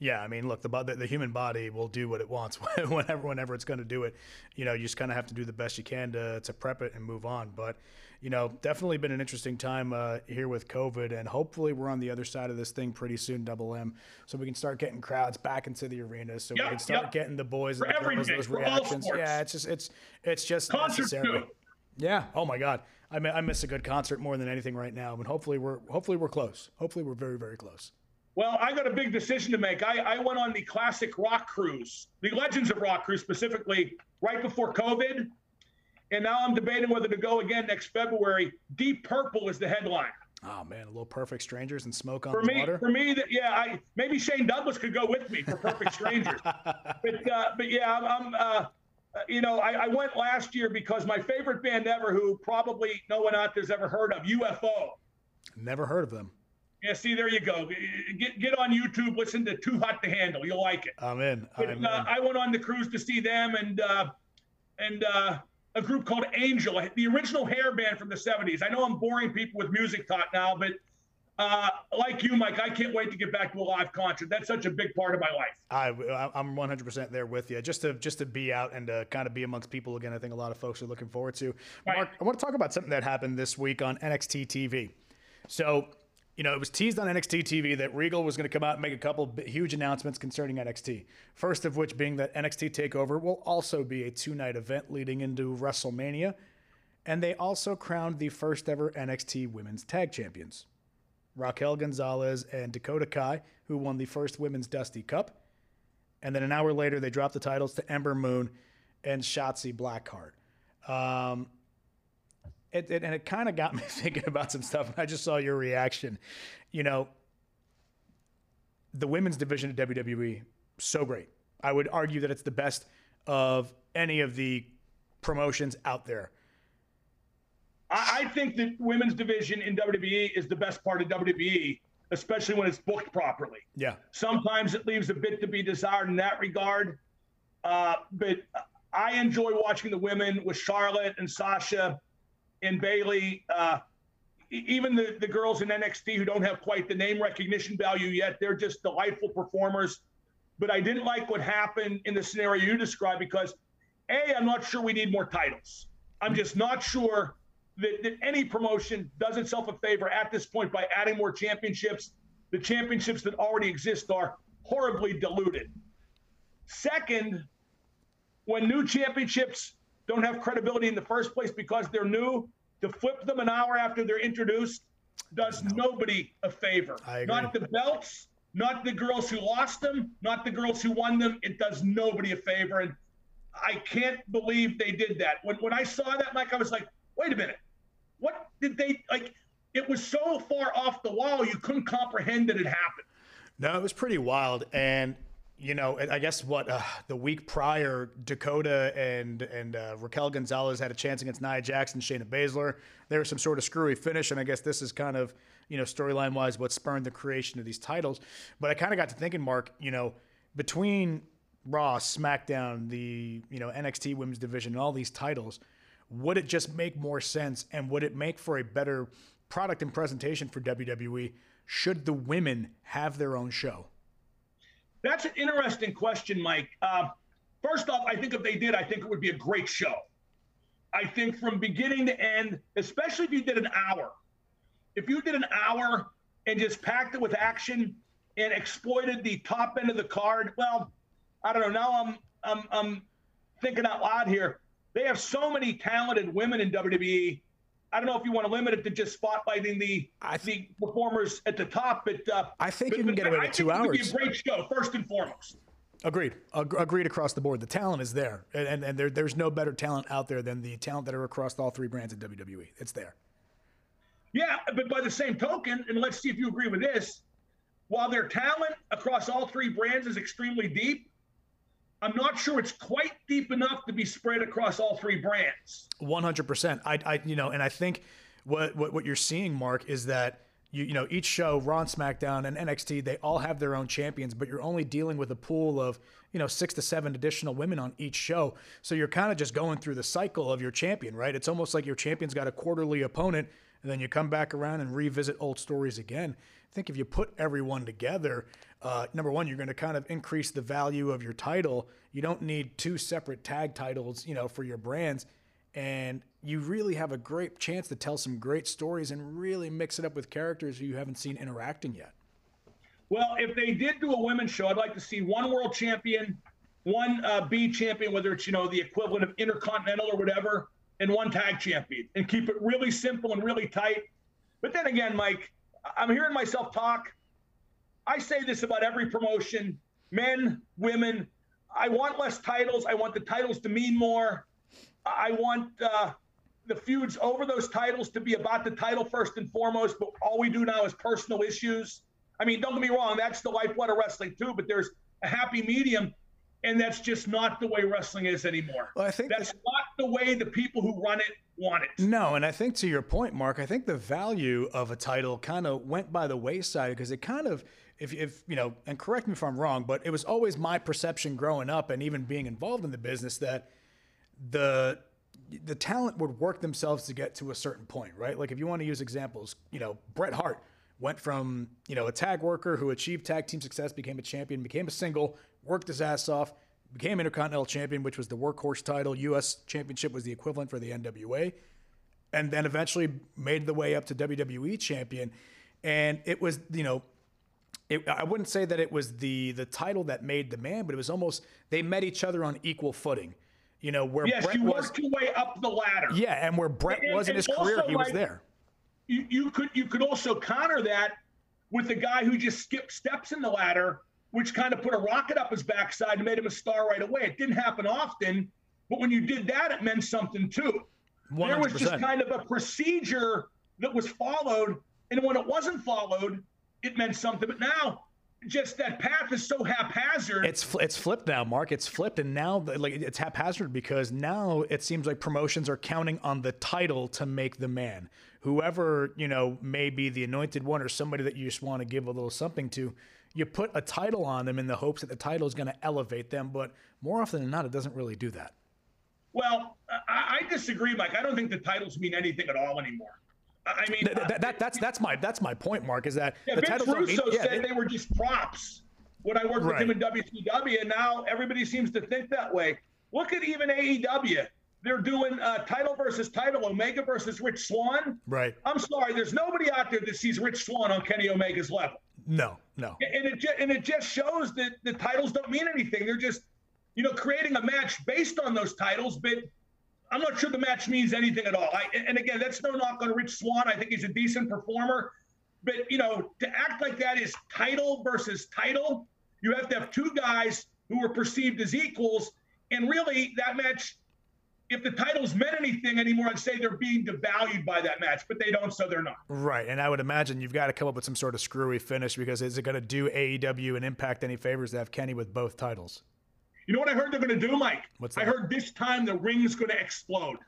Yeah, I mean, look, the, the, the human body will do what it wants whenever whenever it's going to do it. You know, you just kind of have to do the best you can to to prep it and move on. But you know, definitely been an interesting time uh, here with COVID, and hopefully we're on the other side of this thing pretty soon, Double M, so we can start getting crowds back into the arenas, so yep, we can start yep. getting the boys
and the girls those reactions.
Yeah, it's just it's it's just
Concert
necessary.
Too.
Yeah. Oh my God, I I miss a good concert more than anything right now, and hopefully we're hopefully we're close. Hopefully we're very very close.
Well, I got a big decision to make. I, I went on the classic rock cruise, the Legends of Rock cruise specifically, right before COVID and now I'm debating whether to go again next February. Deep Purple is the headline.
Oh man, a little Perfect Strangers and smoke on
for
the
me,
water.
For me, that yeah, I maybe Shane Douglas could go with me for Perfect Strangers. but uh, but yeah, I'm, I'm uh, you know I, I, went last year because my favorite band ever, who probably no one out there's ever heard of, UFO.
Never heard of them.
Yeah, see, there you go. Get get on YouTube, listen to Too Hot to Handle. You'll like it.
I'm in. I'm
but, uh,
in.
I went on the cruise to see them, and uh, and uh, a group called Angel, the original hair band from the 70s. I know I'm boring people with music talk now, but uh, like you, Mike, I can't wait to get back to a live concert. That's such a big part of my life.
I, I'm 100% there with you. Just to just to be out and to kind of be amongst people again, I think a lot of folks are looking forward to. Right. Mark, I want to talk about something that happened this week on NXT TV. So you know, it was teased on NXT TV that Regal was going to come out and make a couple huge announcements concerning NXT. First of which being that NXT TakeOver will also be a two night event leading into WrestleMania. And they also crowned the first ever NXT Women's Tag Champions Raquel Gonzalez and Dakota Kai, who won the first Women's Dusty Cup. And then an hour later, they dropped the titles to Ember Moon and Shotzi Blackheart. Um, it, it, and it kind of got me thinking about some stuff. And I just saw your reaction. You know, the women's division of WWE, so great. I would argue that it's the best of any of the promotions out there.
I think that women's division in WWE is the best part of WWE, especially when it's booked properly.
Yeah.
Sometimes it leaves a bit to be desired in that regard. Uh, but I enjoy watching the women with Charlotte and Sasha and Bayley. uh, even the, the girls in NXT who don't have quite the name recognition value yet, they're just delightful performers. But I didn't like what happened in the scenario you described because, A, I'm not sure we need more titles. I'm just not sure that, that any promotion does itself a favor at this point by adding more championships. The championships that already exist are horribly diluted. Second, when new championships don't have credibility in the first place because they're new, to flip them an hour after they're introduced does no. nobody a favor. Not the belts, not the girls who lost them, not the girls who won them. It does nobody a favor. And I can't believe they did that. When, when I saw that, Mike, I was like, wait a minute. What did they like? It was so far off the wall, you couldn't comprehend that it happened.
No, it was pretty wild. And you know, I guess what uh, the week prior, Dakota and and uh, Raquel Gonzalez had a chance against Nia Jackson, Shayna Baszler. There was some sort of screwy finish, and I guess this is kind of you know storyline wise what spurned the creation of these titles. But I kind of got to thinking, Mark, you know, between Raw, SmackDown, the you know NXT Women's Division, and all these titles, would it just make more sense, and would it make for a better product and presentation for WWE? Should the women have their own show?
That's an interesting question, Mike. Uh, first off, I think if they did, I think it would be a great show. I think from beginning to end, especially if you did an hour, if you did an hour and just packed it with action and exploited the top end of the card. Well, I don't know. Now I'm I'm I'm thinking out loud here. They have so many talented women in WWE. I don't know if you want to limit it to just spotlighting the
I
the performers at the top, but uh,
I think
but,
you can get away with
I
two
think it would
hours.
Be a great show, first and foremost.
Agreed. Ag- agreed across the board. The talent is there, and and, and there, there's no better talent out there than the talent that are across all three brands in WWE. It's there.
Yeah, but by the same token, and let's see if you agree with this, while their talent across all three brands is extremely deep, I'm not sure it's quite deep enough to be spread across all three brands.
One hundred percent. I, I, you know, and I think what, what what you're seeing, Mark, is that you, you know each show, Raw, and SmackDown, and NXT, they all have their own champions, but you're only dealing with a pool of you know six to seven additional women on each show. So you're kind of just going through the cycle of your champion, right? It's almost like your champion's got a quarterly opponent, and then you come back around and revisit old stories again. I think if you put everyone together, uh, number one, you're going to kind of increase the value of your title. You don't need two separate tag titles, you know, for your brands, and you really have a great chance to tell some great stories and really mix it up with characters you haven't seen interacting yet.
Well, if they did do a women's show, I'd like to see one world champion, one uh, B champion, whether it's you know the equivalent of intercontinental or whatever, and one tag champion, and keep it really simple and really tight. But then again, Mike, I'm hearing myself talk. I say this about every promotion men, women. I want less titles. I want the titles to mean more. I want uh, the feuds over those titles to be about the title first and foremost, but all we do now is personal issues. I mean, don't get me wrong, that's the lifeblood of wrestling too, but there's a happy medium, and that's just not the way wrestling is anymore.
Well, I think
that's not the way the people who run it want it.
No, and I think to your point, Mark, I think the value of a title kind of went by the wayside because it kind of, if, if you know, and correct me if I'm wrong, but it was always my perception growing up and even being involved in the business that the the talent would work themselves to get to a certain point, right? Like if you want to use examples, you know, Bret Hart went from you know a tag worker who achieved tag team success, became a champion, became a single, worked his ass off, became Intercontinental Champion, which was the workhorse title. U.S. Championship was the equivalent for the NWA, and then eventually made the way up to WWE Champion. And it was you know. It, I wouldn't say that it was the the title that made the man, but it was almost they met each other on equal footing. You know where
Yes,
Bret
you
was,
worked your way up the ladder.
yeah, and where Brett
And-
was in his career,
also,
he was there.
you, you could you could also counter that with the guy who just skipped steps in the ladder, which kind of put a rocket up his backside and made him a star right away. It didn't happen often, but when you did that, it meant something too. There was just kind of a procedure that was followed, and when it wasn't followed, it meant something. But now, just that path is so haphazard.
It's it's flipped now, Mark. It's flipped, and now like it's haphazard because now it seems like promotions are counting on the title to make the man. Whoever you know may be the anointed one or somebody that you just want to give a little something to. You put a title on them in the hopes that the title is going to elevate them, but more often than not, it doesn't really do that.
well, I, I disagree, Mike. I don't think the titles mean anything at all anymore. I mean,
Th- th- that, that's that's my that's my point, Mark. Is that
Yeah,
the
Vince
titles don't mean
Russo
yeah,
said
they-
they were just props when I worked with him in WCW, and now everybody seems to think that way. Look at even AEW. They're doing uh, title versus title, Omega versus Rich Swann.
right.
I'm sorry, there's nobody out there that sees Rich Swann on Kenny Omega's level.
No, no.
And it, ju- and it just shows that the titles don't mean anything. They're just, you know, creating a match based on those titles, but I'm not sure the match means anything at all. I, and again, that's no knock on Rich Swann. I think he's a decent performer. But, you know, to act like that is title versus title, you have to have two guys who are perceived as equals. And really, that match, if the titles meant anything anymore, I'd say they're being devalued by that match, but they don't, so they're not.
Right, and I would imagine you've got to come up with some sort of screwy finish because is it going to do AEW and Impact any favors to have Kenny with both titles?
You know what I heard they're going to do, Mike?
What's that?
I heard this time the ring's going to explode.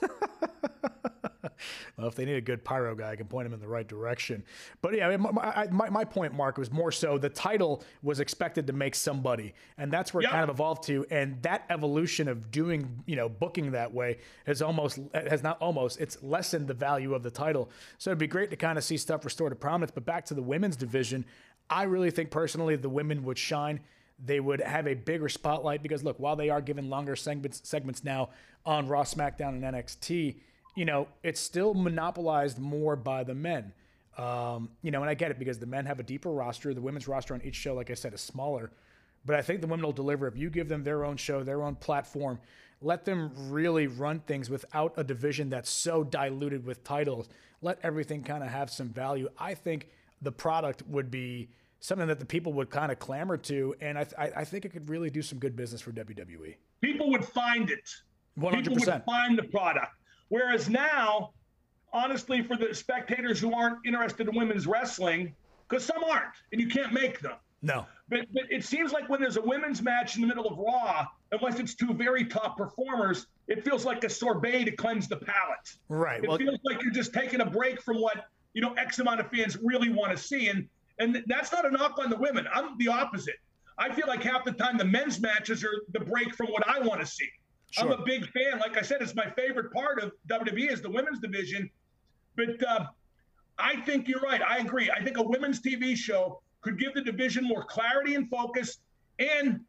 Well, if they need a good pyro guy, I can point them in the right direction. But yeah, I mean, my, my, my point, Mark, was more so the title was expected to make somebody, and that's where it kind of evolved to. And that evolution of doing, you know, booking that way has almost has not almost it's lessened the value of the title. So it'd be great to kind of see stuff restored to prominence. But back to the women's division, I really think personally the women would shine. They would have a bigger spotlight because look, while they are given longer segments segments now on Raw, SmackDown, and NXT, you know, it's still monopolized more by the men. Um, you know, and I get it because the men have a deeper roster. The women's roster on each show, like I said, is smaller. But I think the women will deliver if you give them their own show, their own platform, let them really run things without a division that's so diluted with titles. Let everything kind of have some value. I think the product would be something that the people would kind of clamor to, and I, th- I think it could really do some good business for WWE.
People would find it.
100%.
People would find the product. Whereas now, honestly, for the spectators who aren't interested in women's wrestling, because some aren't, and you can't make them.
No.
But, but it seems like when there's a women's match in the middle of Raw, unless it's two very top performers, it feels like a sorbet to cleanse the palate.
Right.
It
well,
feels like you're just taking a break from what you know X amount of fans really want to see, and and that's not a knock on the women. I'm the opposite. I feel like half the time the men's matches are the break from what I want to see. Sure. I'm a big fan. Like I said, it's my favorite part of WWE is the women's division. But uh, I think you're right. I agree. I think a women's TV show could give the division more clarity and focus, and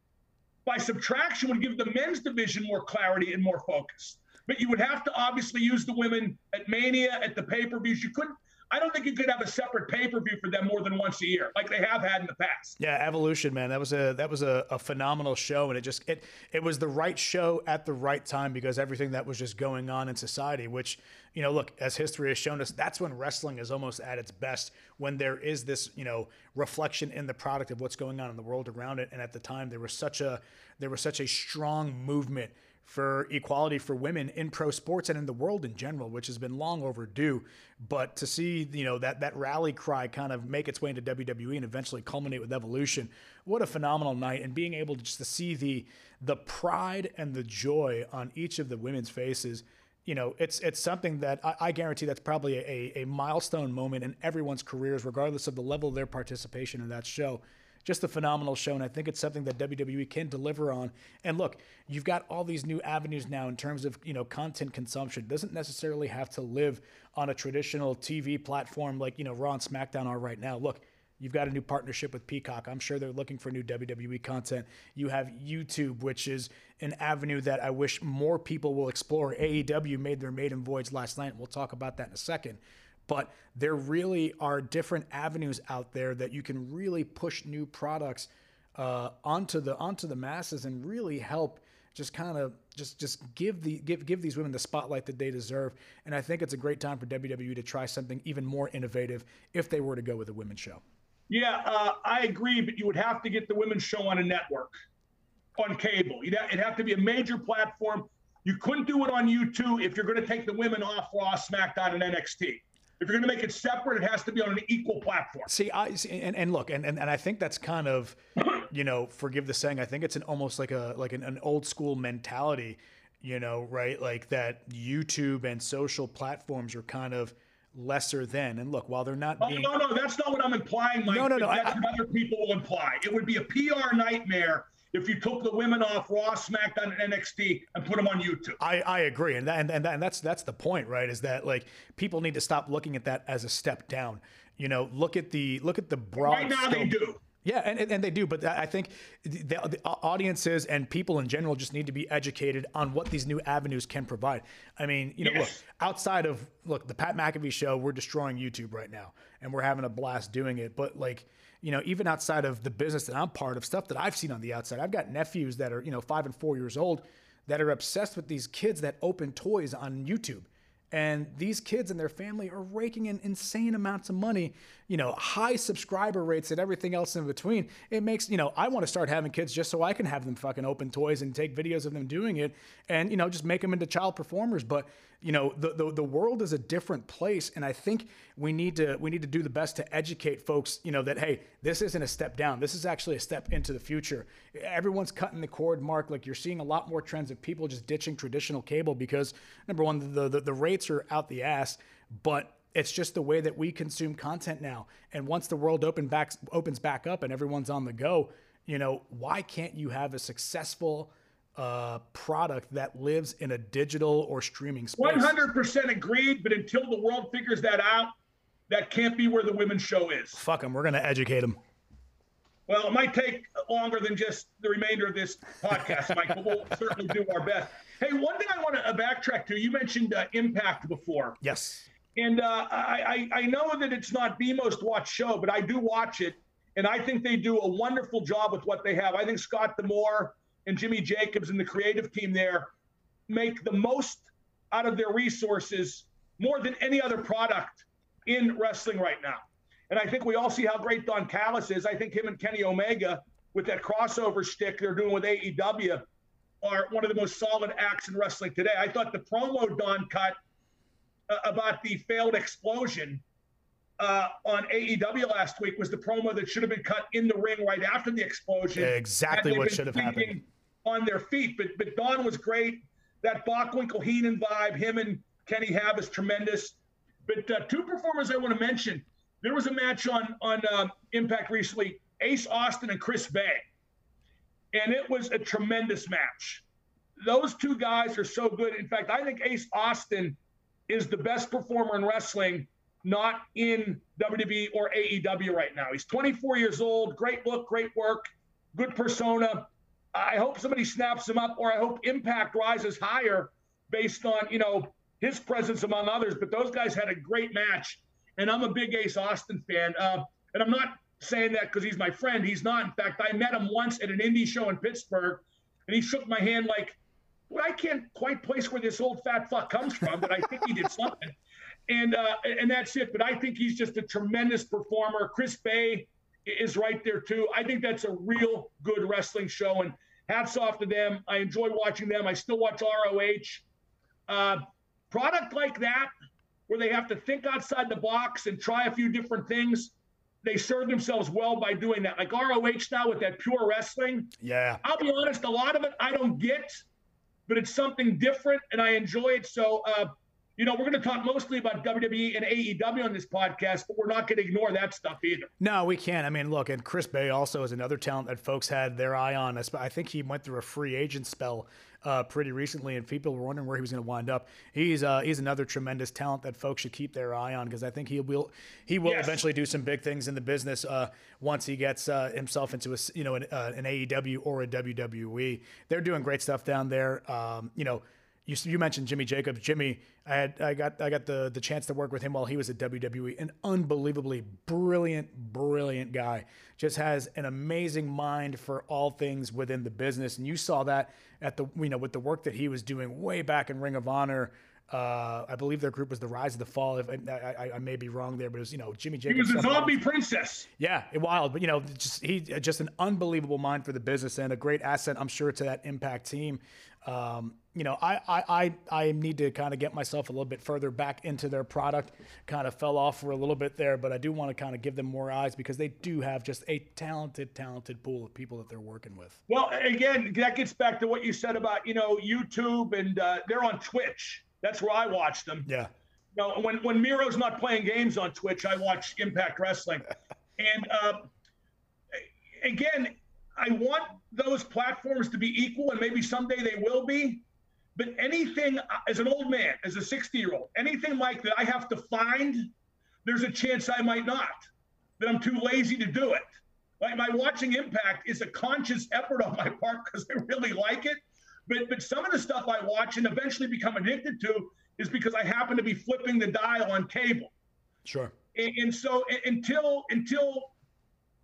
by subtraction, would give the men's division more clarity and more focus. But you would have to obviously use the women at Mania, at the pay per views. You couldn't I don't think you could have a separate pay per view for them more than once a year, like they have had in the past.
Yeah, Evolution, man, that was a that was a, a, phenomenal show, and it just it it was the right show at the right time because everything that was just going on in society. Which you know, look, as history has shown us, that's when wrestling is almost at its best when there is this you know reflection in the product of what's going on in the world around it. And at the time, there was such a there was such a strong movement for equality for women in pro sports and in the world in general, which has been long overdue. But to see, you know, that that rally cry kind of make its way into WWE and eventually culminate with Evolution, what a phenomenal night! And being able to just to see the the pride and the joy on each of the women's faces. You know, it's it's something that I, I guarantee that's probably a, a milestone moment in everyone's careers, regardless of the level of their participation in that show just a phenomenal show. And I think it's something that WWE can deliver on. And look, you've got all these new avenues now in terms of, you know, content consumption. It doesn't necessarily have to live on a traditional TV platform like, you know, Raw and SmackDown are right now. Look, You've got a new partnership with Peacock. I'm sure they're looking for new WWE content. You have YouTube, which is an avenue that I wish more people will explore. AEW made their maiden voyage last night. We'll talk about that in a second but there really are different avenues out there that you can really push new products uh, onto the onto the masses and really help just kind of just just give the give give these women the spotlight that they deserve. And I think it's a great time for WWE to try something even more innovative if they were to go with a women's show.
Yeah, uh, I agree, but you would have to get the women's show on a network, on cable. You'd have, it'd have to be a major platform. You couldn't do it on YouTube if you're going to take the women off Raw, SmackDown, and NXT. If you're going to make it separate, it has to be on an equal platform.
See, I see, and, and look, and, and and I think that's kind of, you know, forgive the saying. I think it's an almost like a like an, an old school mentality, you know, right? Like that YouTube and social platforms are kind of lesser than. And look, while they're not
oh,
being...
no, no, that's not what I'm implying, Mike.
No, no, no.
That's
I,
what other people will imply. It would be a PR nightmare if you took the women off Raw, SmackDown, and NXT and put them on YouTube.
I, I agree, and that, and, and, that, and that's that's the point, right? Is that like people need to stop looking at that as a step down. You know, look at the look at the broad.
Right now,
scope.
they do.
Yeah, and, and they do, but I think the, the, audiences and people in general just need to be educated on what these new avenues can provide. I mean, you know, yes. look, outside of look, the Pat McAfee show, we're destroying YouTube right now, and we're having a blast doing it. But like, you know, even outside of the business that I'm part of, stuff that I've seen on the outside, I've got nephews that are, you know, five and four years old that are obsessed with these kids that open toys on YouTube. And these kids and their family are raking in insane amounts of money, you know, high subscriber rates and everything else in between. It makes, you know, I want to start having kids just so I can have them fucking open toys and take videos of them doing it and, you know, just make them into child performers. But, you know, the, the, the world is a different place. And I think we need to, we need to do the best to educate folks, you know, that, hey, this isn't a step down. This is actually a step into the future. Everyone's cutting the cord, Mark. Like you're seeing a lot more trends of people just ditching traditional cable because number one, the, the, the rates are out the ass, but it's just the way that we consume content now. And once the world open back, opens back up and everyone's on the go, you know, why can't you have a successful uh, product that lives in a digital or streaming space.
100% agreed, but until the world figures that out, that can't be where the women's show is.
Fuck them. We're going to educate them.
Well, it might take longer than just the remainder of this podcast, Mike, but we'll certainly do our best. Hey, one thing I want to backtrack to you mentioned uh, Impact before.
Yes.
And uh, I, I know that it's not the most watched show, but I do watch it. And I think they do a wonderful job with what they have. I think Scott D'Amore and Jimmy Jacobs and the creative team there make the most out of their resources more than any other product in wrestling right now. And I think we all see how great Don Callis is. I think him and Kenny Omega with that crossover stick they're doing with AEW are one of the most solid acts in wrestling today. I thought the promo Don cut uh, about the failed explosion uh, on AEW last week was the promo that should have been cut in the ring right after the explosion.
Exactly what should have happened.
On their feet, but but Don was great. That Bockwinkel Heenan vibe, him and Kenny have is tremendous. But uh, two performers I want to mention. There was a match on on uh, Impact recently. Ace Austin and Chris Bey and it was a tremendous match. Those two guys are so good. In fact, I think Ace Austin is the best performer in wrestling, not in WWE or AEW right now. He's 24 years old, great look, great work, good persona. I hope somebody snaps him up, or I hope Impact rises higher based on you know his presence among others. But those guys had a great match, and I'm a big Ace Austin fan. Uh, and I'm not saying that because he's my friend. He's not. In fact, I met him once at an indie show in Pittsburgh, and he shook my hand like, well, I can't quite place where this old fat fuck comes from, but I think he did something. And uh, and that's it. But I think he's just a tremendous performer. Chris Bey is right there too. I think that's a real good wrestling show, and hats off to them. I enjoy watching them. I still watch ROH. Uh, product like that, where they have to think outside the box and try a few different things they serve themselves well by doing that. Like ROH now with that pure wrestling.
Yeah.
I'll be honest, a lot of it I don't get, but it's something different and I enjoy it. So, uh, you know, we're going to talk mostly about WWE and AEW on this podcast, but we're not going to ignore that stuff either.
No, we can't. I mean, look, and Chris Bey also is another talent that folks had their eye on. I think he went through a free agent spell uh, pretty recently, and people were wondering where he was going to wind up. He's uh, he's another tremendous talent that folks should keep their eye on because I think he will he will yes. eventually do some big things in the business uh, once he gets uh, himself into a you know an, uh, an, AEW or a WWE. They're doing great stuff down there. Um, you know you, you mentioned Jimmy Jacobs. Jimmy, I had I got I got the the chance to work with him while he was at WWE. An unbelievably brilliant, brilliant guy. Just has an amazing mind for all things within the business, and you saw that at the you know with the work that he was doing way back in Ring of Honor. Uh, I believe their group was the Rise of the Fall. If I, I, I may be wrong there, but it was you know Jimmy Jacobs.
He was a zombie princess.
Yeah, wild, but you know just he just an unbelievable mind for the business and a great asset, I'm sure, to that Impact team. Um, you know, I, I, I, I need to kind of get myself a little bit further back into their product. Kind of fell off for a little bit there, but I do want to kind of give them more eyes because they do have just a talented, talented pool of people that they're working with.
Well, again, that gets back to what you said about, you know, YouTube and uh, they're on Twitch. That's where I watch them.
Yeah.
You know, when, when Miro's not playing games on Twitch, I watch Impact Wrestling. and uh, again, I want those platforms to be equal, and maybe someday they will be. But anything, uh, as an old man, as a 60 year old, anything like that I have to find, there's a chance I might not, that I'm too lazy to do it. Like my watching Impact is a conscious effort on my part because I really like it. But, but some of the stuff I watch and eventually become addicted to is because I happen to be flipping the dial on cable.
Sure.
And, and so until until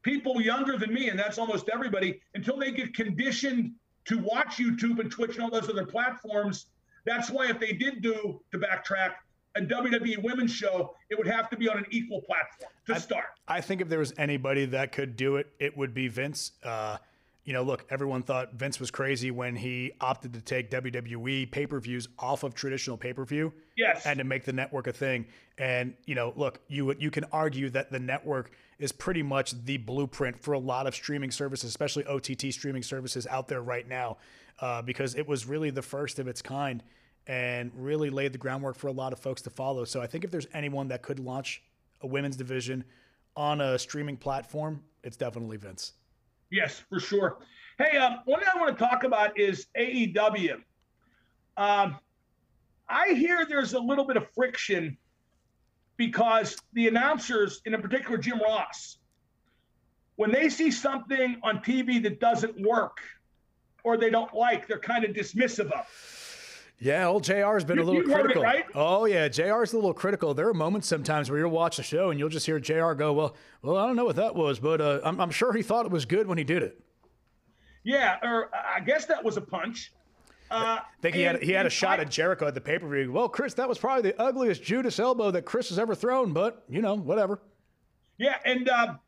people younger than me, and that's almost everybody, until they get conditioned to watch YouTube and Twitch and all those other platforms. That's why if they did do to backtrack a WWE women's show, it would have to be on an equal platform to
I,
start.
I think if there was anybody that could do it, it would be Vince. Uh, you know, look, everyone thought Vince was crazy when he opted to take WWE pay per views off of traditional pay per view.
Yes.
And to make the network a thing. And, you know, look, you you can argue that the network is pretty much the blueprint for a lot of streaming services, especially OTT streaming services out there right now, uh, because it was really the first of its kind and really laid the groundwork for a lot of folks to follow. So I think if there's anyone that could launch a women's division on a streaming platform, it's definitely Vince.
Yes, for sure. Hey, um, one thing I want to talk about is AEW. Um, I hear there's a little bit of friction because the announcers, and in particular Jim Ross, when they see something on TV that doesn't work or they don't like, they're kind of dismissive of.
Yeah, old JR's been
You-
a little
you've it,
critical.
right?
Oh yeah, JR's a little critical. There are moments sometimes where you'll watch the show and you'll just hear JR go, "Well, well, I don't know what that was, but uh, I'm, I'm sure he thought it was good when he did it."
Yeah, or I guess that was a punch. Uh,
I think he had he had a shot
I-
at Jericho at the pay per view. Well, Chris, that was probably the ugliest Judas elbow that Chris has ever thrown, but you know, whatever.
Yeah, and um,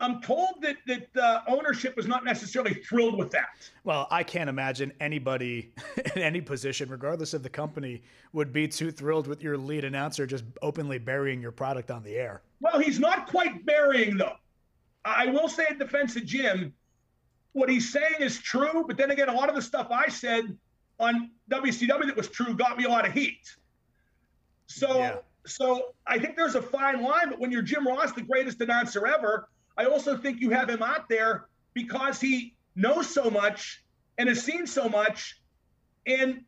I'm told that that uh, ownership was not necessarily thrilled with that.
Well, I can't imagine anybody in any position, regardless of the company, would be too thrilled with your lead announcer just openly burying your product on the air.
Well, he's not quite burying though. I will say in defense of Jim, what he's saying is true, but then again, a lot of the stuff I said on WCW that was true got me a lot of heat. So,
Yeah.
so I think there's a fine line. But when you're Jim Ross, the greatest announcer ever, I also think you have him out there because he knows so much and has seen so much. And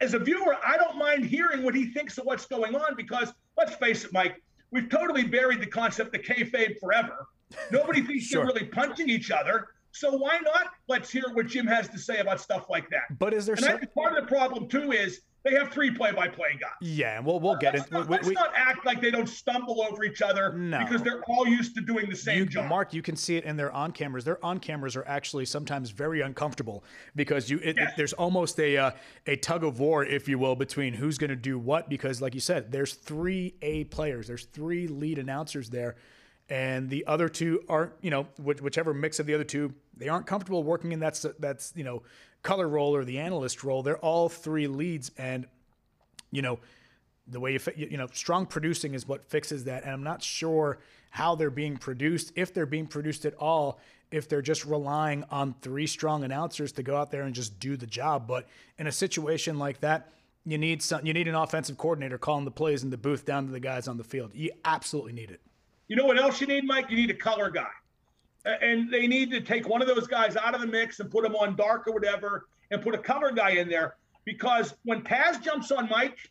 as a viewer, I don't mind hearing what he thinks of what's going on because let's face it, Mike, we've totally buried the concept of kayfabe forever. Nobody thinks
Sure.
they're really punching each other. So why not? Let's hear what Jim has to say about stuff like that.
But is there
And I
some?
think part of the problem too is they have three play-by-play guys.
Yeah, and we'll we'll get
Let's,
it.
not,
We-
let's
we-
not act like they don't stumble over each other
No.
because they're all used to doing the same
you,
job.
Mark, you can see it in their on cameras. Their on cameras are actually sometimes very uncomfortable because you it,
Yes.
there's almost a uh, a tug of war, if you will, between who's going to do what. Because, like you said, there's three A players, there's three lead announcers there, and the other two aren't. You know, which, whichever mix of the other two, they aren't comfortable working in that's that's you know color role or the analyst role. They're all three leads, and you know the way you you know strong producing is what fixes that and i'm not sure how they're being produced if they're being produced at all if they're just relying on three strong announcers to go out there and just do the job but in a situation like that you need some you need an offensive coordinator calling the plays in the booth down to the guys on the field you absolutely need it
You know what else you need, Mike? You need a color guy. And they need to take one of those guys out of the mix and put him on dark or whatever and put a color guy in there. Because when Taz jumps on Mike,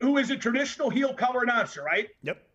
who is a traditional heel color announcer, right?
yep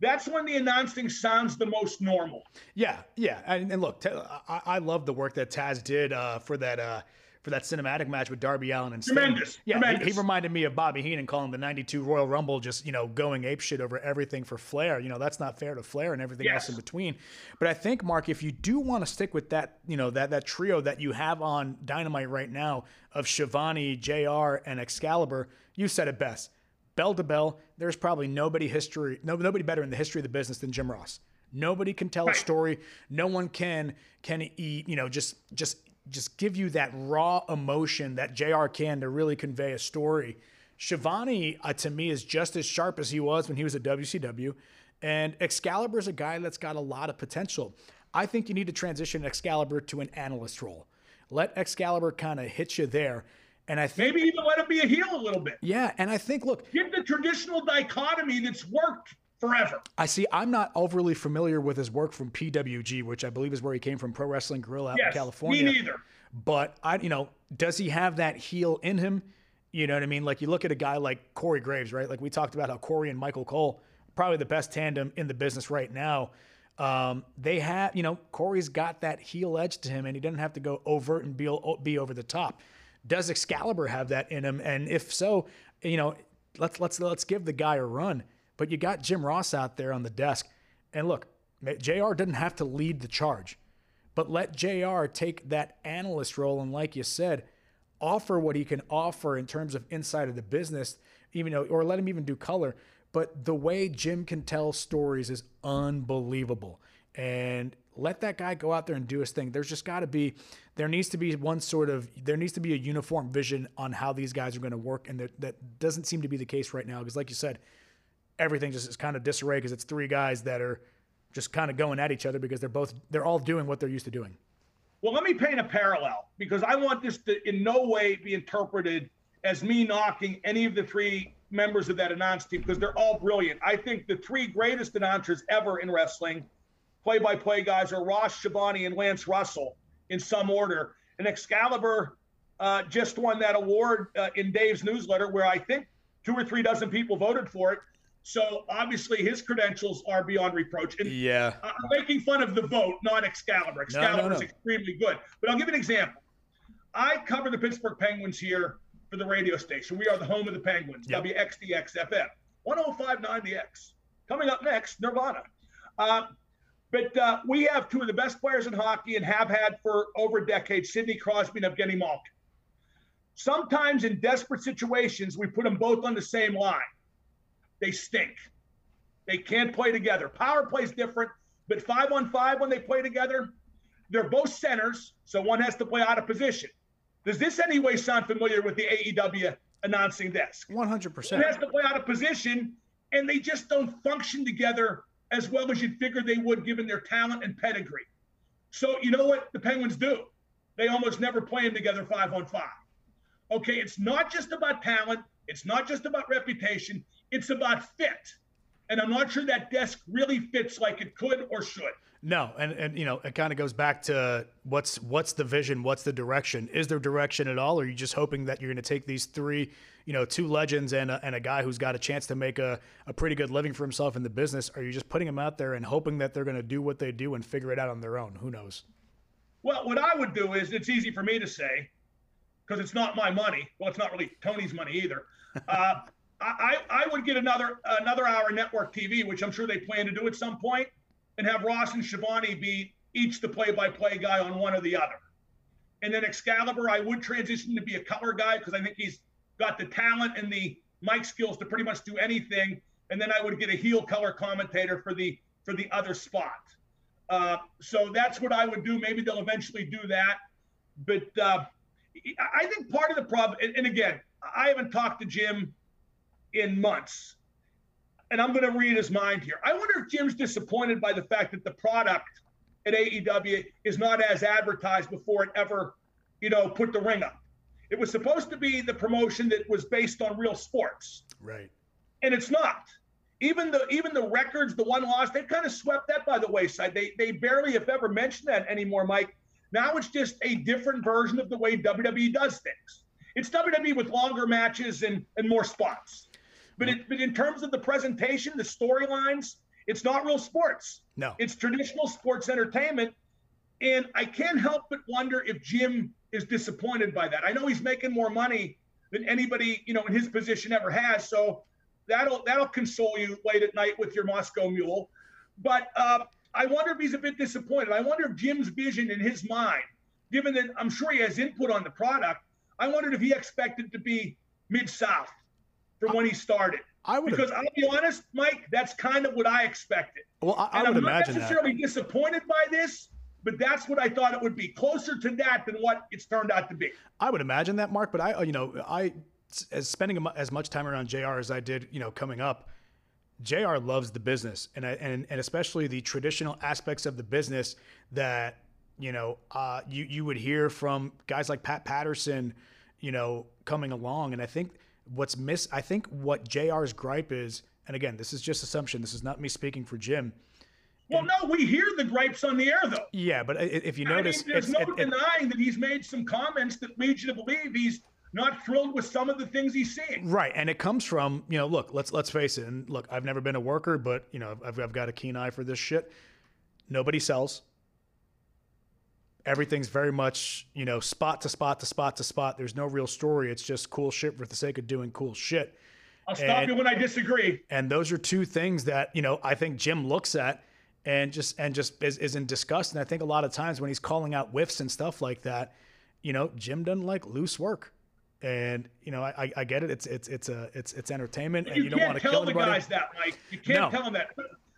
That's when the announcing sounds the most normal.
Yeah, yeah, and, and look, I, I love the work that Taz did uh, for that uh, for that cinematic match with Darby Allin and Sting.
Tremendous,
Yeah, he- He, reminded me of Bobby Heenan calling the '92 Royal Rumble just you know going apeshit over everything for Flair. You know that's not fair to Flair and everything else in between. But I think Mark, if you do want to stick with that, you know that that trio that you have on Dynamite right now of Schiavone, Jr. and Excalibur, you said it best. Bell to bell, there's probably nobody history, no, nobody better in the history of the business than Jim Ross. Nobody can tell a story. No one can can eat, you know, just just just give you that raw emotion that JR can to really convey a story. Schiavone, uh, to me, is just as sharp as he was when he was at WCW. And Excalibur is a guy that's got a lot of potential. I think you need to transition Excalibur to an analyst role. Let Excalibur kind of hit you there. And I think,
Maybe even let him be a heel a little bit.
yeah, and I think, look,
Give the traditional dichotomy that's worked forever.
I see. I'm not overly familiar with his work from PWG, which I believe is where he came from, Pro Wrestling Guerrilla out
Yes,
in California.
me neither.
But I, you know, does he have that heel in him? You know what I mean? Like you look at a guy like Corey Graves, right? Like we talked about how Corey and Michael Cole, probably the best tandem in the business right now. Um, they have, you know, Corey's got that heel edge to him, and he doesn't have to go overt and be be over the top. Does Excalibur have that in him? And if so, you know, let's let's let's give the guy a run. But you got Jim Ross out there on the desk, and look, Jr. doesn't have to lead the charge but let JR take that analyst role and like you said, offer what he can offer in terms of inside of the business, even though or let him even do color. But the way Jim can tell stories is unbelievable. And let that guy go out there and do his thing. There's just got to be, there needs to be one sort of, there needs to be a uniform vision on how these guys are going to work. And that, that doesn't seem to be the case right now. Because, like you said, everything just is kind of disarray because it's three guys that are just kind of going at each other because they're both, they're all doing what they're used to doing.
Well, let me paint a parallel because I want this to in no way be interpreted as me knocking any of the three members of that announce team because they're all brilliant. I think the three greatest announcers ever in wrestling, play by play guys, are Ross Schiavone and Lance Russell in some order. And Excalibur uh, just won that award uh, in Dave's newsletter where I think two or three dozen people voted for it. So obviously his credentials are beyond reproach. And
Yeah.
I'm making fun of the vote, not Excalibur. Excalibur is
no.
extremely good. But I'll give you an example. I cover the Pittsburgh Penguins here for the radio station. We are the home of the Penguins,
Yep.
WXDX FM, 1059 The X. Coming up next, Nirvana. Uh, but uh, we have two of the best players in hockey and have had for over a decade, Sidney Crosby and Evgeny Malkin. Sometimes in desperate situations, we put them both on the same line. They stink. They can't play together. Power play's different, but five on five when they play together, they're both centers, so one has to play out of position. Does this anyway sound familiar with the AEW announcing desk?
100%.
One has to play out of position, and they just don't function together as well as you'd figure they would given their talent and pedigree. So you know what the Penguins do? They almost never play them together five on five. Okay, it's not just about talent, it's not just about reputation, it's about fit. And I'm not sure that desk really fits like it could or should.
No, and and you know it kind of goes back to what's what's the vision, what's the direction? Is there direction at all, or are you just hoping that you're going to take these three, you know, two legends and a, and a guy who's got a chance to make a, a pretty good living for himself in the business? Are you just putting them out there and hoping that they're going to do what they do and figure it out on their own? Who knows?
Well, what I would do is it's easy for me to say because it's not my money. Well, it's not really Tony's money either. Uh, I, I would get another another hour network TV, which I'm sure they plan to do at some point, and have Ross and Schiavone be each the play-by-play guy on one or the other. And then Excalibur, I would transition to be a color guy because I think he's got the talent and the mic skills to pretty much do anything. And then I would get a heel color commentator for the for the other spot. Uh, so that's what I would do. Maybe they'll eventually do that. But uh, I think part of the problem, and, and again, I haven't talked to Jim in months, and I'm going to read his mind here. I wonder if Jim's disappointed by the fact that the product at AEW is not as advertised before it ever, you know, put the ring up. It was supposed to be the promotion that was based on real sports,
Right.
and it's not. Even the even the records, the one loss, they kind of swept that by the wayside. They they barely, if ever, mention that anymore, Mike. Now it's just a different version of the way WWE does things. It's WWE with longer matches and and more spots. But it, but in terms of the presentation, the storylines, it's not real sports.
No.
It's traditional sports entertainment. And I can't help but wonder if Jim is disappointed by that. I know he's making more money than anybody, you know, in his position ever has. So that'll that'll console you late at night with your Moscow Mule. But uh, I wonder if he's a bit disappointed. I wonder if Jim's vision in his mind, given that I'm sure he has input on the product, I wondered if he expected to be mid South from when he started.
I would
Because I'll be honest, Mike, that's kind of what I expected.
Well, I, I would
I'm not
imagine that.
necessarily disappointed by this, but that's what I thought it would be closer to that than what it's turned out to be.
I would imagine that, Mark. But I, you know, I as spending as much time around Jr. as I did, you know, coming up, Jr. loves the business, and I, and and especially the traditional aspects of the business that you know uh, you you would hear from guys like Pat Patterson, you know, coming along. And I think what's miss, I think what Jr.'s gripe is, and again, this is just assumption. This is not me speaking for Jim.
Well, no, we hear the gripes on the air, though.
Yeah, but if you
I mean,
notice,
there's
it's,
no
it- it-
denying that he's made some comments that lead you to believe he's not thrilled with some of the things he's seeing.
Right, and it comes from you know, look, let's let's face it, and look, I've never been a worker, but you know, I've, I've got a keen eye for this shit. Nobody sells. Everything's very much you know, spot to spot to spot to spot. There's no real story. It's just cool shit for the sake of doing cool shit.
I'll stop
And-
you when I disagree.
And those are two things that you know I think Jim looks at and just and just is, is in disgust. And I think a lot of times when he's calling out whiffs and stuff like that, you know, Jim doesn't like loose work. And you know, I, I- get it. It's it's it's a it's it's entertainment, and
You,
you, don't want to kill
the
anybody.
guys that, Mike. You can't
No.
tell them that.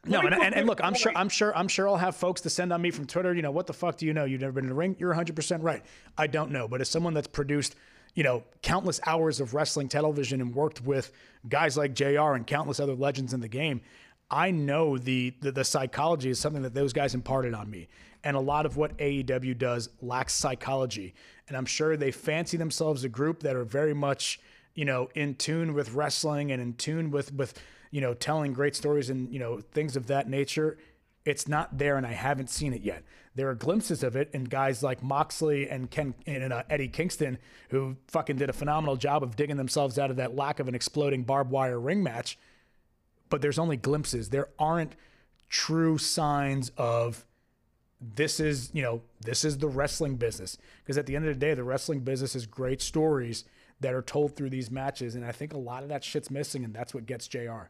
No, and, and, and look, I'm sure. I'm sure, I'm sure I'll have folks to send on me from Twitter. You know, what the fuck do you know? You've never been in the ring. You're 100 percent right. I don't know, but as someone that's produced, you know, countless hours of wrestling television and worked with guys like Jr. and countless other legends in the game, I know the, the the psychology is something that those guys imparted on me. And a lot of what AEW does lacks psychology. And I'm sure they fancy themselves a group that are very much, you know, in tune with wrestling and in tune with with you know telling great stories and you know things of that nature. It's not there, and I haven't seen it yet. There are glimpses of it in guys like Moxley and Ken and uh, Eddie Kingston, who fucking did a phenomenal job of digging themselves out of that lack of an exploding barbed wire ring match but there's only glimpses. There aren't true signs of this is, you know, this is the wrestling business. Because at the end of the day, the wrestling business is great stories that are told through these matches, and I think a lot of that shit's missing, and that's what gets Jr.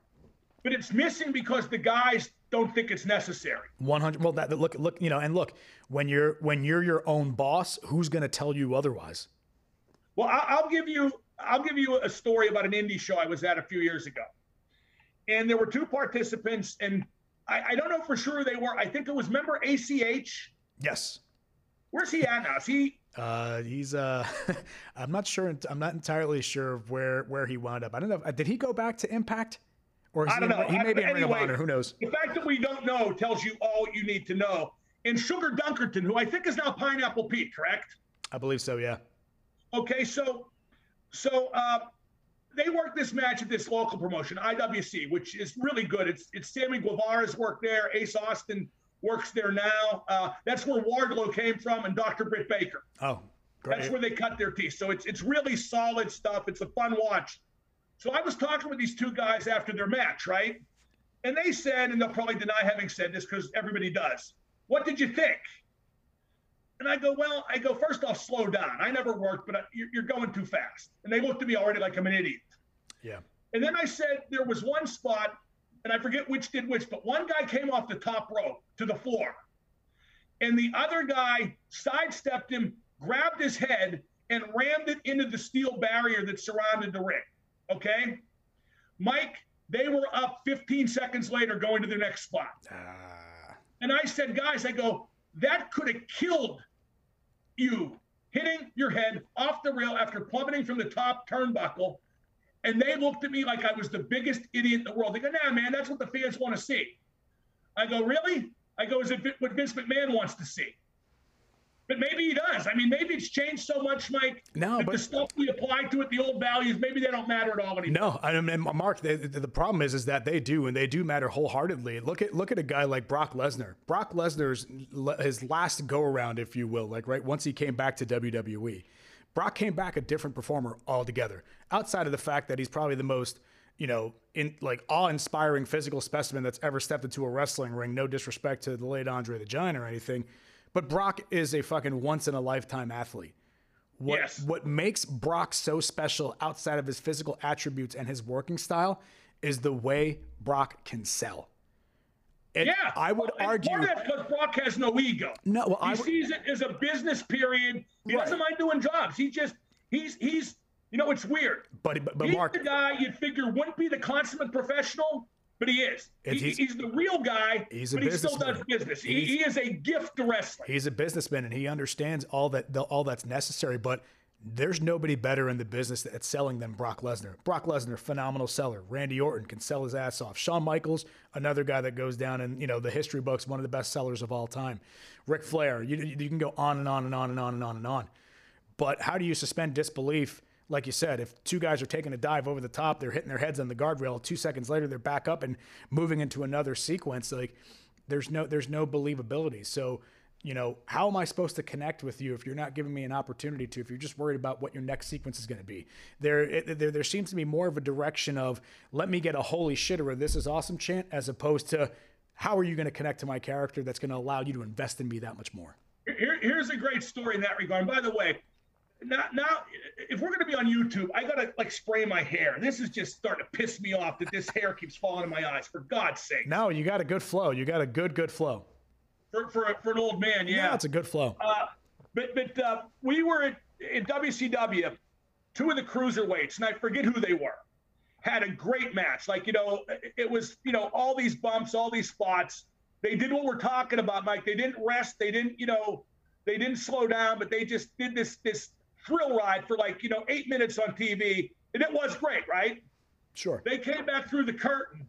But it's missing because the guys don't think it's necessary.
One hundred. Well, that look, look, you know, and look when you're when you're your own boss, who's going to tell you otherwise?
Well, I'll give you I'll give you a story about an indie show I was at a few years ago, and there were two participants, and I, I don't know for sure they were. I think it was member ACH.
Yes.
Where's he at now? Is he?
Uh, he's uh, I'm not sure. I'm not entirely sure of where where he wound up. I don't know. Did he go back to Impact?
Or I don't know.
He may be in
anyway,
Ring of Honor. Who knows?
The fact that we don't know tells you all you need to know. And Sugar Dunkerton, who I think is now Pineapple Pete, correct?
I believe so. Yeah.
Okay, so so uh, they work this match at this local promotion, IWC, which is really good. It's it's Sammy Guevara's work there. Ace Austin works there now. Uh, that's where Wardlow came from, and Dr. Britt Baker.
Oh,
great. That's where they cut their teeth. So it's it's really solid stuff. It's a fun watch. So I was talking with these two guys after their match, right? And they said, and they'll probably deny having said this because everybody does. What did you think? And I go, well, I go, first off, slow down. I never worked, but you're going too fast. And they looked at me already like I'm an idiot.
Yeah.
And then I said, there was one spot, and I forget which did which, but one guy came off the top rope to the floor. And the other guy sidestepped him, grabbed his head, and rammed it into the steel barrier that surrounded the ring. Okay. Mike, they were up 15 seconds later going to their next spot. Uh... And I said, guys, I go, that could have killed you hitting your head off the rail after plummeting from the top turnbuckle. And they looked at me like I was the biggest idiot in the world. They go, nah, man, that's what the fans want to see. I go, really? I go, is it what Vince McMahon wants to see? But maybe he does. I mean, maybe it's changed so much, Mike.
No,
that
but
the stuff we apply to it, the old values, maybe they don't matter at all anymore.
No, I mean, Mark, they, the problem is, is that they do, and they do matter wholeheartedly. Look at look at a guy like Brock Lesnar. Brock Lesnar's his last go around, if you will, like right once he came back to WWE, Brock came back a different performer altogether. Outside of the fact that he's probably the most you know, in like awe-inspiring physical specimen that's ever stepped into a wrestling ring. No disrespect to the late Andre the Giant or anything, but Brock is a fucking once in a lifetime athlete. What,
yes.
what makes Brock so special outside of his physical attributes and his working style is the way Brock can sell.
And yeah,
I would
well,
argue
that because Brock has no ego.
No, well,
he
I
sees it as a business period. He right. doesn't mind doing jobs. He just he's he's you know it's weird.
But but, but
he's
Mark,
the guy you'd figure wouldn't be the consummate professional, but he is. He, he's, he's, the real guy.
He's a
but he still does business. He, he, is a gift to wrestling.
He's a businessman, and he understands all that all that's necessary. But there's nobody better in the business at selling than Brock Lesnar. Brock Lesnar, phenomenal seller. Randy Orton can sell his ass off. Shawn Michaels, another guy that goes down in you know the history books, one of the best sellers of all time. Ric Flair, you, you can go on and on and on and on and on and on. But how do you suspend disbelief? Like you said, if two guys are taking a dive over the top, they're hitting their heads on the guardrail. Two seconds later, they're back up and moving into another sequence. Like there's no there's no believability. So you know how am I supposed to connect with you if you're not giving me an opportunity to? If you're just worried about what your next sequence is going to be, there, it, there there seems to be more of a direction of let me get a holy shit or this is awesome chant as opposed to how are you going to connect to my character that's going to allow you to invest in me that much more.
Here, here's a great story in that regard. And by the way, now, now if we're going to be on YouTube, I got to like spray my hair. This is just starting to piss me off that this hair keeps falling in my eyes. For God's sake.
No, you got a good flow. You got a good, good flow.
For for, for an old man, yeah.
Yeah, it's a good flow.
Uh, but but uh, we were at, in WCW, two of the cruiserweights, and I forget who they were, had a great match. Like you know, it was you know all these bumps, all these spots. They did what we're talking about, Mike. They didn't rest. They didn't you know, they didn't slow down, but they just did this this thrill ride for like, you know, eight minutes on TV. And it was great, right?
Sure.
They came back through the curtain,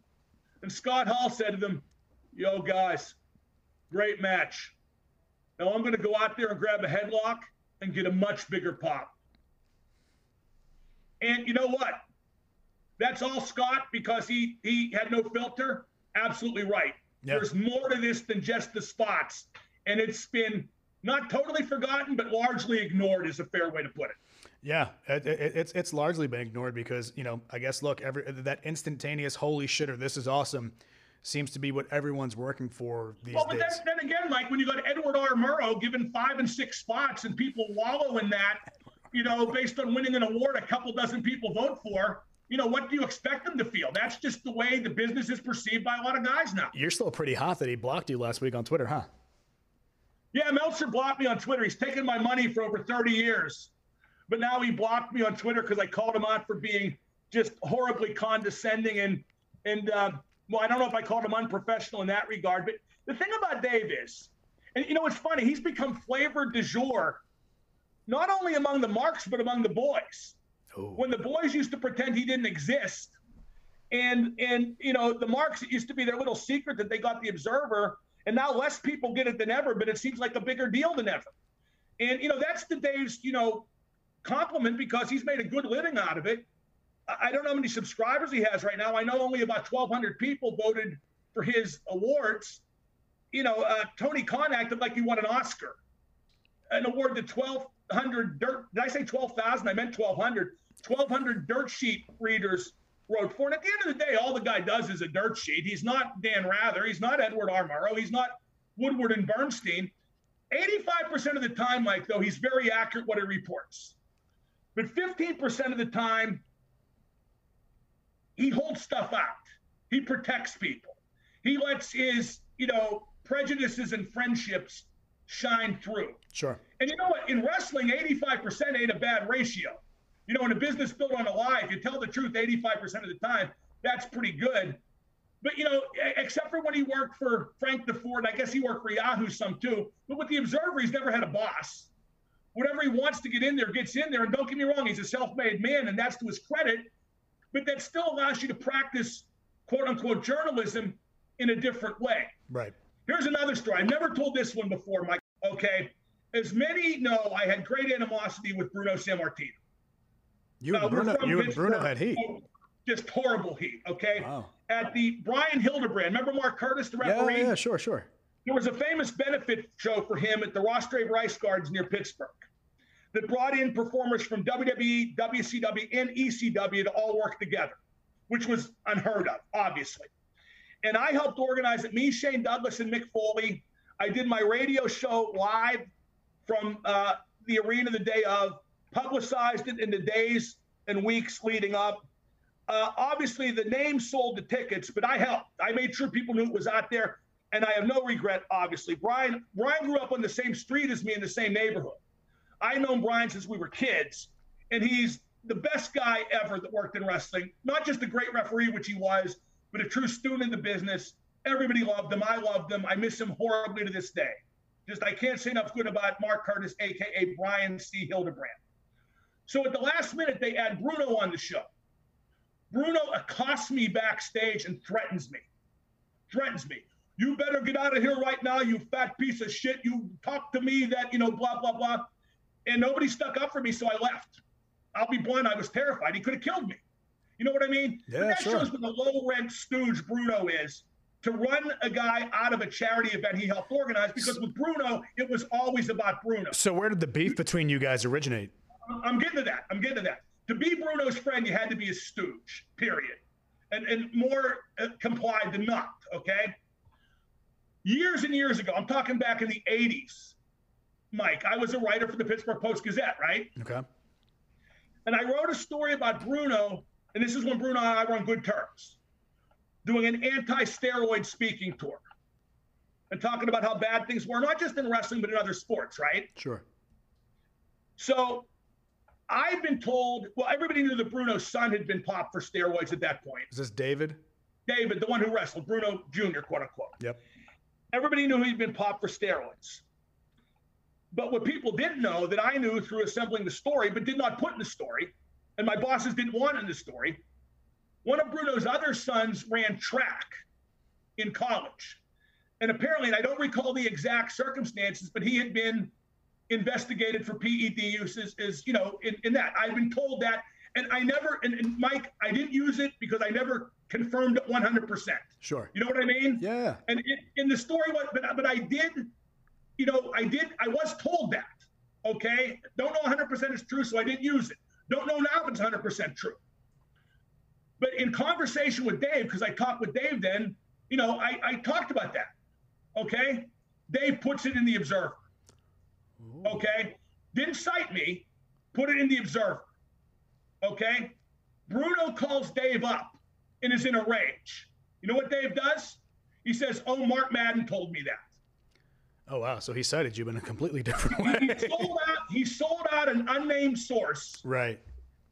and Scott Hall said to them, Yo, guys, great match. Now I'm going to go out there and grab a headlock and get a much bigger pop. And you know what? That's all Scott because he he had no filter. Absolutely right. Yep. There's more to this than just the spots, and it's been not totally forgotten, but largely ignored is a fair way to put it.
Yeah, it, it, it's it's largely been ignored because you know I guess look every that instantaneous holy shit or this is awesome seems to be what everyone's working for these
well, but
days.
Then, then again, like when you go to Edward R. Murrow given five and six spots and people wallow in that, you know, based on winning an award a couple dozen people vote for, you know, what do you expect them to feel? That's just the way the business is perceived by a lot of guys now.
You're still pretty hot that he blocked you last week on Twitter, huh?
Yeah, Meltzer blocked me on Twitter. He's taken my money for over 30 years. But now he blocked me on Twitter because I called him out for being just horribly condescending and and uh, well, I don't know if I called him unprofessional in that regard. But the thing about Dave is, and you know, it's funny. He's become flavor du jour, not only among the marks but among the boys. Ooh. When the boys used to pretend he didn't exist, and and you know, the marks it used to be their little secret that they got the Observer, and now less people get it than ever. But it seems like a bigger deal than ever. And you know, that's the Dave's you know compliment because he's made a good living out of it. I don't know how many subscribers he has right now. I know only about 1,200 people voted for his awards. You know, uh, Tony Khan acted like he won an Oscar, an award that 1,200 dirt. Did I say 12,000? I meant 1,200. 1,200 dirt sheet readers wrote for. And at the end of the day, all the guy does is a dirt sheet. He's not Dan Rather. He's not Edward R. Murrow. He's not Woodward and Bernstein. 85% of the time, Mike, though, he's very accurate what he reports. But 15% of the time, he holds stuff out. He protects people. He lets his, you know, prejudices and friendships shine through.
Sure.
And you know what? In wrestling, 85% ain't a bad ratio. You know, in a business built on a lie, if you tell the truth 85% of the time, that's pretty good. But you know, except for when he worked for Frank Deford, I guess he worked for Yahoo some too. But with the Observer, he's never had a boss. Whatever he wants to get in there gets in there. And don't get me wrong, he's a self-made man, and that's to his credit but that still allows you to practice quote unquote journalism in a different way.
Right.
Here's another story. I've never told this one before, Mike. Okay. As many know, I had great animosity with Bruno Sammartino.
You and uh, Bruno, you and Bruno had heat.
Just horrible heat. Okay.
Wow.
At the Brian Hildebrand, remember Mark Curtis, the referee?
Yeah, yeah, sure, sure.
There was a famous benefit show for him at the Rostraver Ice Gardens near Pittsburgh that brought in performers from WWE, WCW, and ECW to all work together, which was unheard of, obviously. And I helped organize it. Me, Shane Douglas, and Mick Foley. I did my radio show live from uh, the arena the day of, publicized it in the days and weeks leading up. Uh, obviously, the name sold the tickets, but I helped. I made sure people knew it was out there, and I have no regret. Obviously, Brian Brian grew up on the same street as me in the same neighborhood. I've known Brian since we were kids, and he's the best guy ever that worked in wrestling. Not just a great referee, which he was, but a true student in the business. Everybody loved him. I loved him. I miss him horribly to this day. Just I can't say enough good about Mark Curtis, aka Brian C. Hildebrand. So at the last minute, they add Bruno on the show. Bruno accosts me backstage and threatens me. Threatens me. You better get out of here right now, you fat piece of shit. You talk to me that, you know, blah, blah, blah and nobody stuck up for me, so I left. I'll be blunt, I was terrified. He could have killed me. You know what I mean?
Yeah, that
sure. shows what the low rent stooge Bruno is to run a guy out of a charity event he helped organize because with Bruno, it was always about Bruno.
So where did the beef between you guys originate?
I'm getting to that. I'm getting to that. To be Bruno's friend, you had to be a stooge, period. And, and more uh, complied than not, okay? Years and years ago, I'm talking back in the 80s, Mike, I was a writer for the Pittsburgh Post Gazette, right?
Okay.
And I wrote a story about Bruno, and this is when Bruno and I were on good terms, doing an anti steroid speaking tour and talking about how bad things were, not just in wrestling, but in other sports, right?
Sure.
So I've been told, well, everybody knew that Bruno's son had been popped for steroids at that point.
Is this David?
David, the one who wrestled, Bruno Jr., quote unquote.
Yep.
Everybody knew he'd been popped for steroids. But what people didn't know that I knew through assembling the story, but did not put in the story, and my bosses didn't want in the story, one of Bruno's other sons ran track in college. And apparently, and I don't recall the exact circumstances, but he had been investigated for PED uses is you know, in, in that. I've been told that. And I never, and, and Mike, I didn't use it because I never confirmed it 100%.
Sure.
You know what I mean?
Yeah.
And in, in the story, what, but, but I did you know, I did, I was told that. Okay. Don't know 100% is true, so I didn't use it. Don't know now if it's 100% true. But in conversation with Dave, because I talked with Dave then, you know, I, I talked about that. Okay. Dave puts it in the Observer. Okay. Didn't cite me, Put it in the Observer. Okay? Bruno calls Dave up and is in a rage. You know what Dave does? He says, Oh, Mark Madden told me that.
Oh wow! So he cited you in a completely different way.
He sold out. He sold out an unnamed source,
right.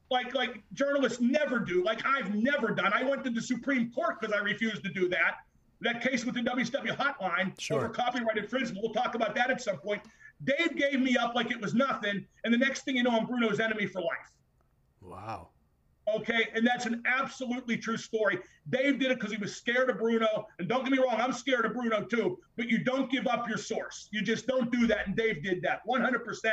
like like journalists never do, like I've never done. I went to the Supreme Court because I refused to do that. That case with the WCW hotline
Sure.
over copyright infringement. We'll talk about that at some point. Dave gave me up like it was nothing, and the next thing you know, I'm Bruno's enemy for life.
Wow.
Okay, and that's an absolutely true story. Dave did it because he was scared of Bruno. And don't get me wrong, I'm scared of Bruno too. But you don't give up your source. You just don't do that. And Dave did that 100%.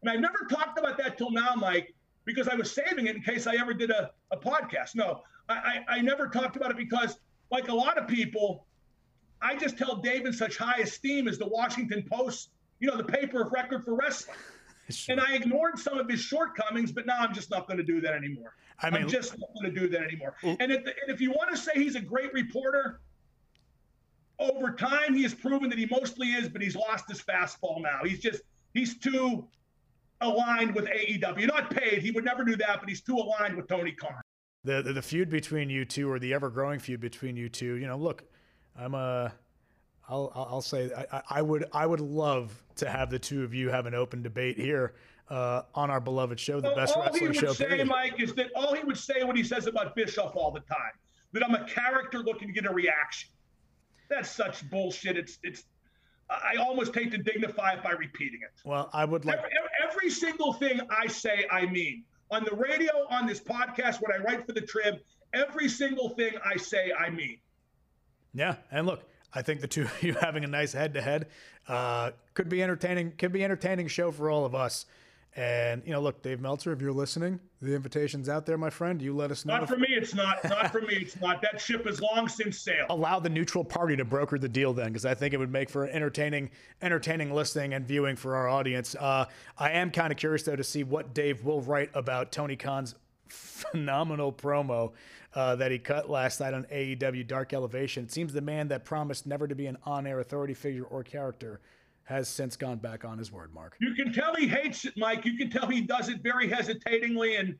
And I've never talked about that till now, Mike, because I was saving it in case I ever did a, a podcast. No, I, I, I never talked about it because, like a lot of people, I just held Dave in such high esteem as the Washington Post, you know, the paper of record for wrestling. And I ignored some of his shortcomings, but now I'm just not going to do that anymore.
I mean-
I'm just not going to do that anymore. And if, and if you want to say he's a great reporter, over time he has proven that he mostly is, but he's lost his fastball now. He's just he's too aligned with AEW. Not paid. He would never do that, but he's too aligned with Tony Khan.
the, the the feud between you two, or the ever growing feud between you two. You know, look, I'm a. I'll I'll say I, I- would I would love to have the two of you have an open debate here uh, on our beloved show, the
Well,
best
all he would
show.
say,
period.
Mike, is that all he would say what he says about Bischoff all the time, that I'm a character looking to get a reaction. That's such bullshit. It's it's. I almost hate to dignify it by repeating it.
Well, I would like.
Every, every single thing I say, I mean. On the radio, on this podcast, when I write for the Trib, every single thing I say, I mean.
Yeah, and look, I think the two of you having a nice head-to-head uh, could be entertaining. Could be entertaining show for all of us. And you know, look, Dave Meltzer, if you're listening, the invitation's out there, my friend. You let us know.
Not for me, it's not. Not for me, it's not. That ship has long since sailed.
allow the neutral party to broker the deal then because i think it would make for an entertaining entertaining listening and viewing for our audience uh, i am kind of curious though to see what dave will write about tony khan's phenomenal promo uh, that he cut last night on aew dark elevation it seems the man that promised never to be an on-air authority figure or character has since gone back on his word mark
You can tell he hates it, Mike. You can tell he does it very hesitatingly, and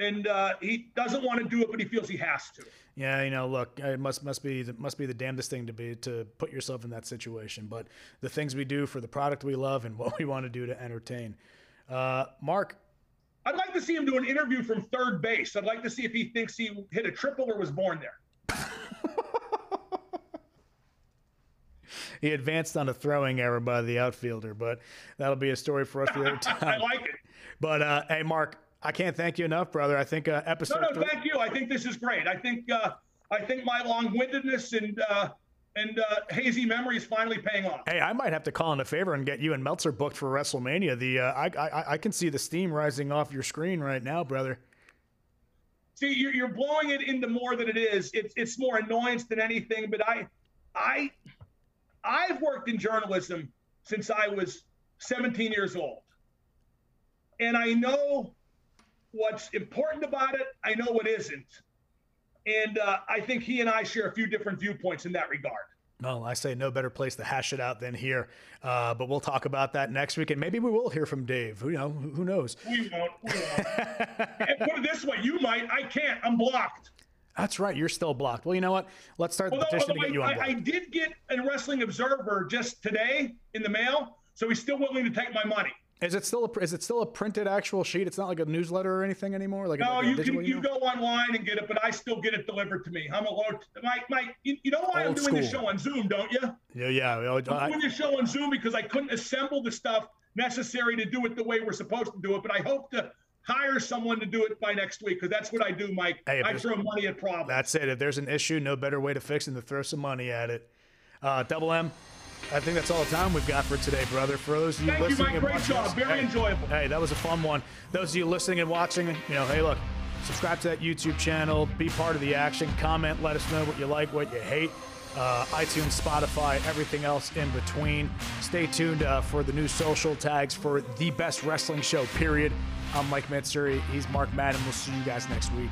and uh, he doesn't want to do it, but he feels he has to.
Yeah, you know, look, it must must be must be the damnedest thing to be to put yourself in that situation. But the things we do for the product we love and what we want to do to entertain. Uh, Mark,
I'd like to see him do an interview from third base. I'd like to see if he thinks he hit a triple or was born there.
he advanced on a throwing error by the outfielder, but that'll be a story for us the other
I
time.
like it.
But uh, hey, Mark, I can't thank you enough, brother. I think uh, episode
No, no,
three.
thank you. I think this is great. I think uh, I think my long-windedness and uh, and uh, hazy memory is finally paying off.
Hey, I might have to call in a favor and get you and Meltzer booked for WrestleMania. The uh, I, I I can see the steam rising off your screen right now, brother.
See, you're, you're blowing it into more than it is. It's it's more annoyance than anything. But I, I, I've worked in journalism since I was 17 years old, and I know what's important about it. I know what isn't, and uh, I think he and I share a few different viewpoints in that regard.
Well, I say no better place to hash it out than here. Uh, but we'll talk about that next week, and maybe we will hear from Dave. Who you know? Who knows?
We won't. We won't. and put it this way: you might. I can't. I'm blocked.
That's right. You're still blocked. Well, you know what? Let's start the
Although,
petition to get you
I, I. I did get a Wrestling Observer just today in the mail, so he's still willing to take my money.
Is it still a is it still a printed actual sheet? It's not like a newsletter or anything anymore. Like a,
No,
like
you can you
email?
go online and get it, but I still get it delivered to me. I'm a low. Mike, Mike, you, you know why
Old
I'm doing this show on Zoom, don't you?
Yeah, yeah.
I'm
I-
doing this show on Zoom because I couldn't assemble the stuff necessary to do it the way we're supposed to do it. But I hope to hire someone to do it by next week because that's what I do, Mike.
Hey,
I throw money at problems.
That's it. If there's an issue, no better way to fix it than to throw some money at it. Uh, Double M, I think that's all the time we've got for today, brother. For those of you
Thank you,
listening
Mike.
and
Great
watching
job. Very
hey,
enjoyable.
Hey, that was a fun one. Those of you listening and watching, you know, hey, look, subscribe to that YouTube channel, be part of the action, comment, let us know what you like, what you hate. Uh, iTunes, Spotify, everything else in between. Stay tuned uh, for the new social tags for the best wrestling show, period. I'm Mike Mansury. He's Mark Madden. We'll see you guys next week.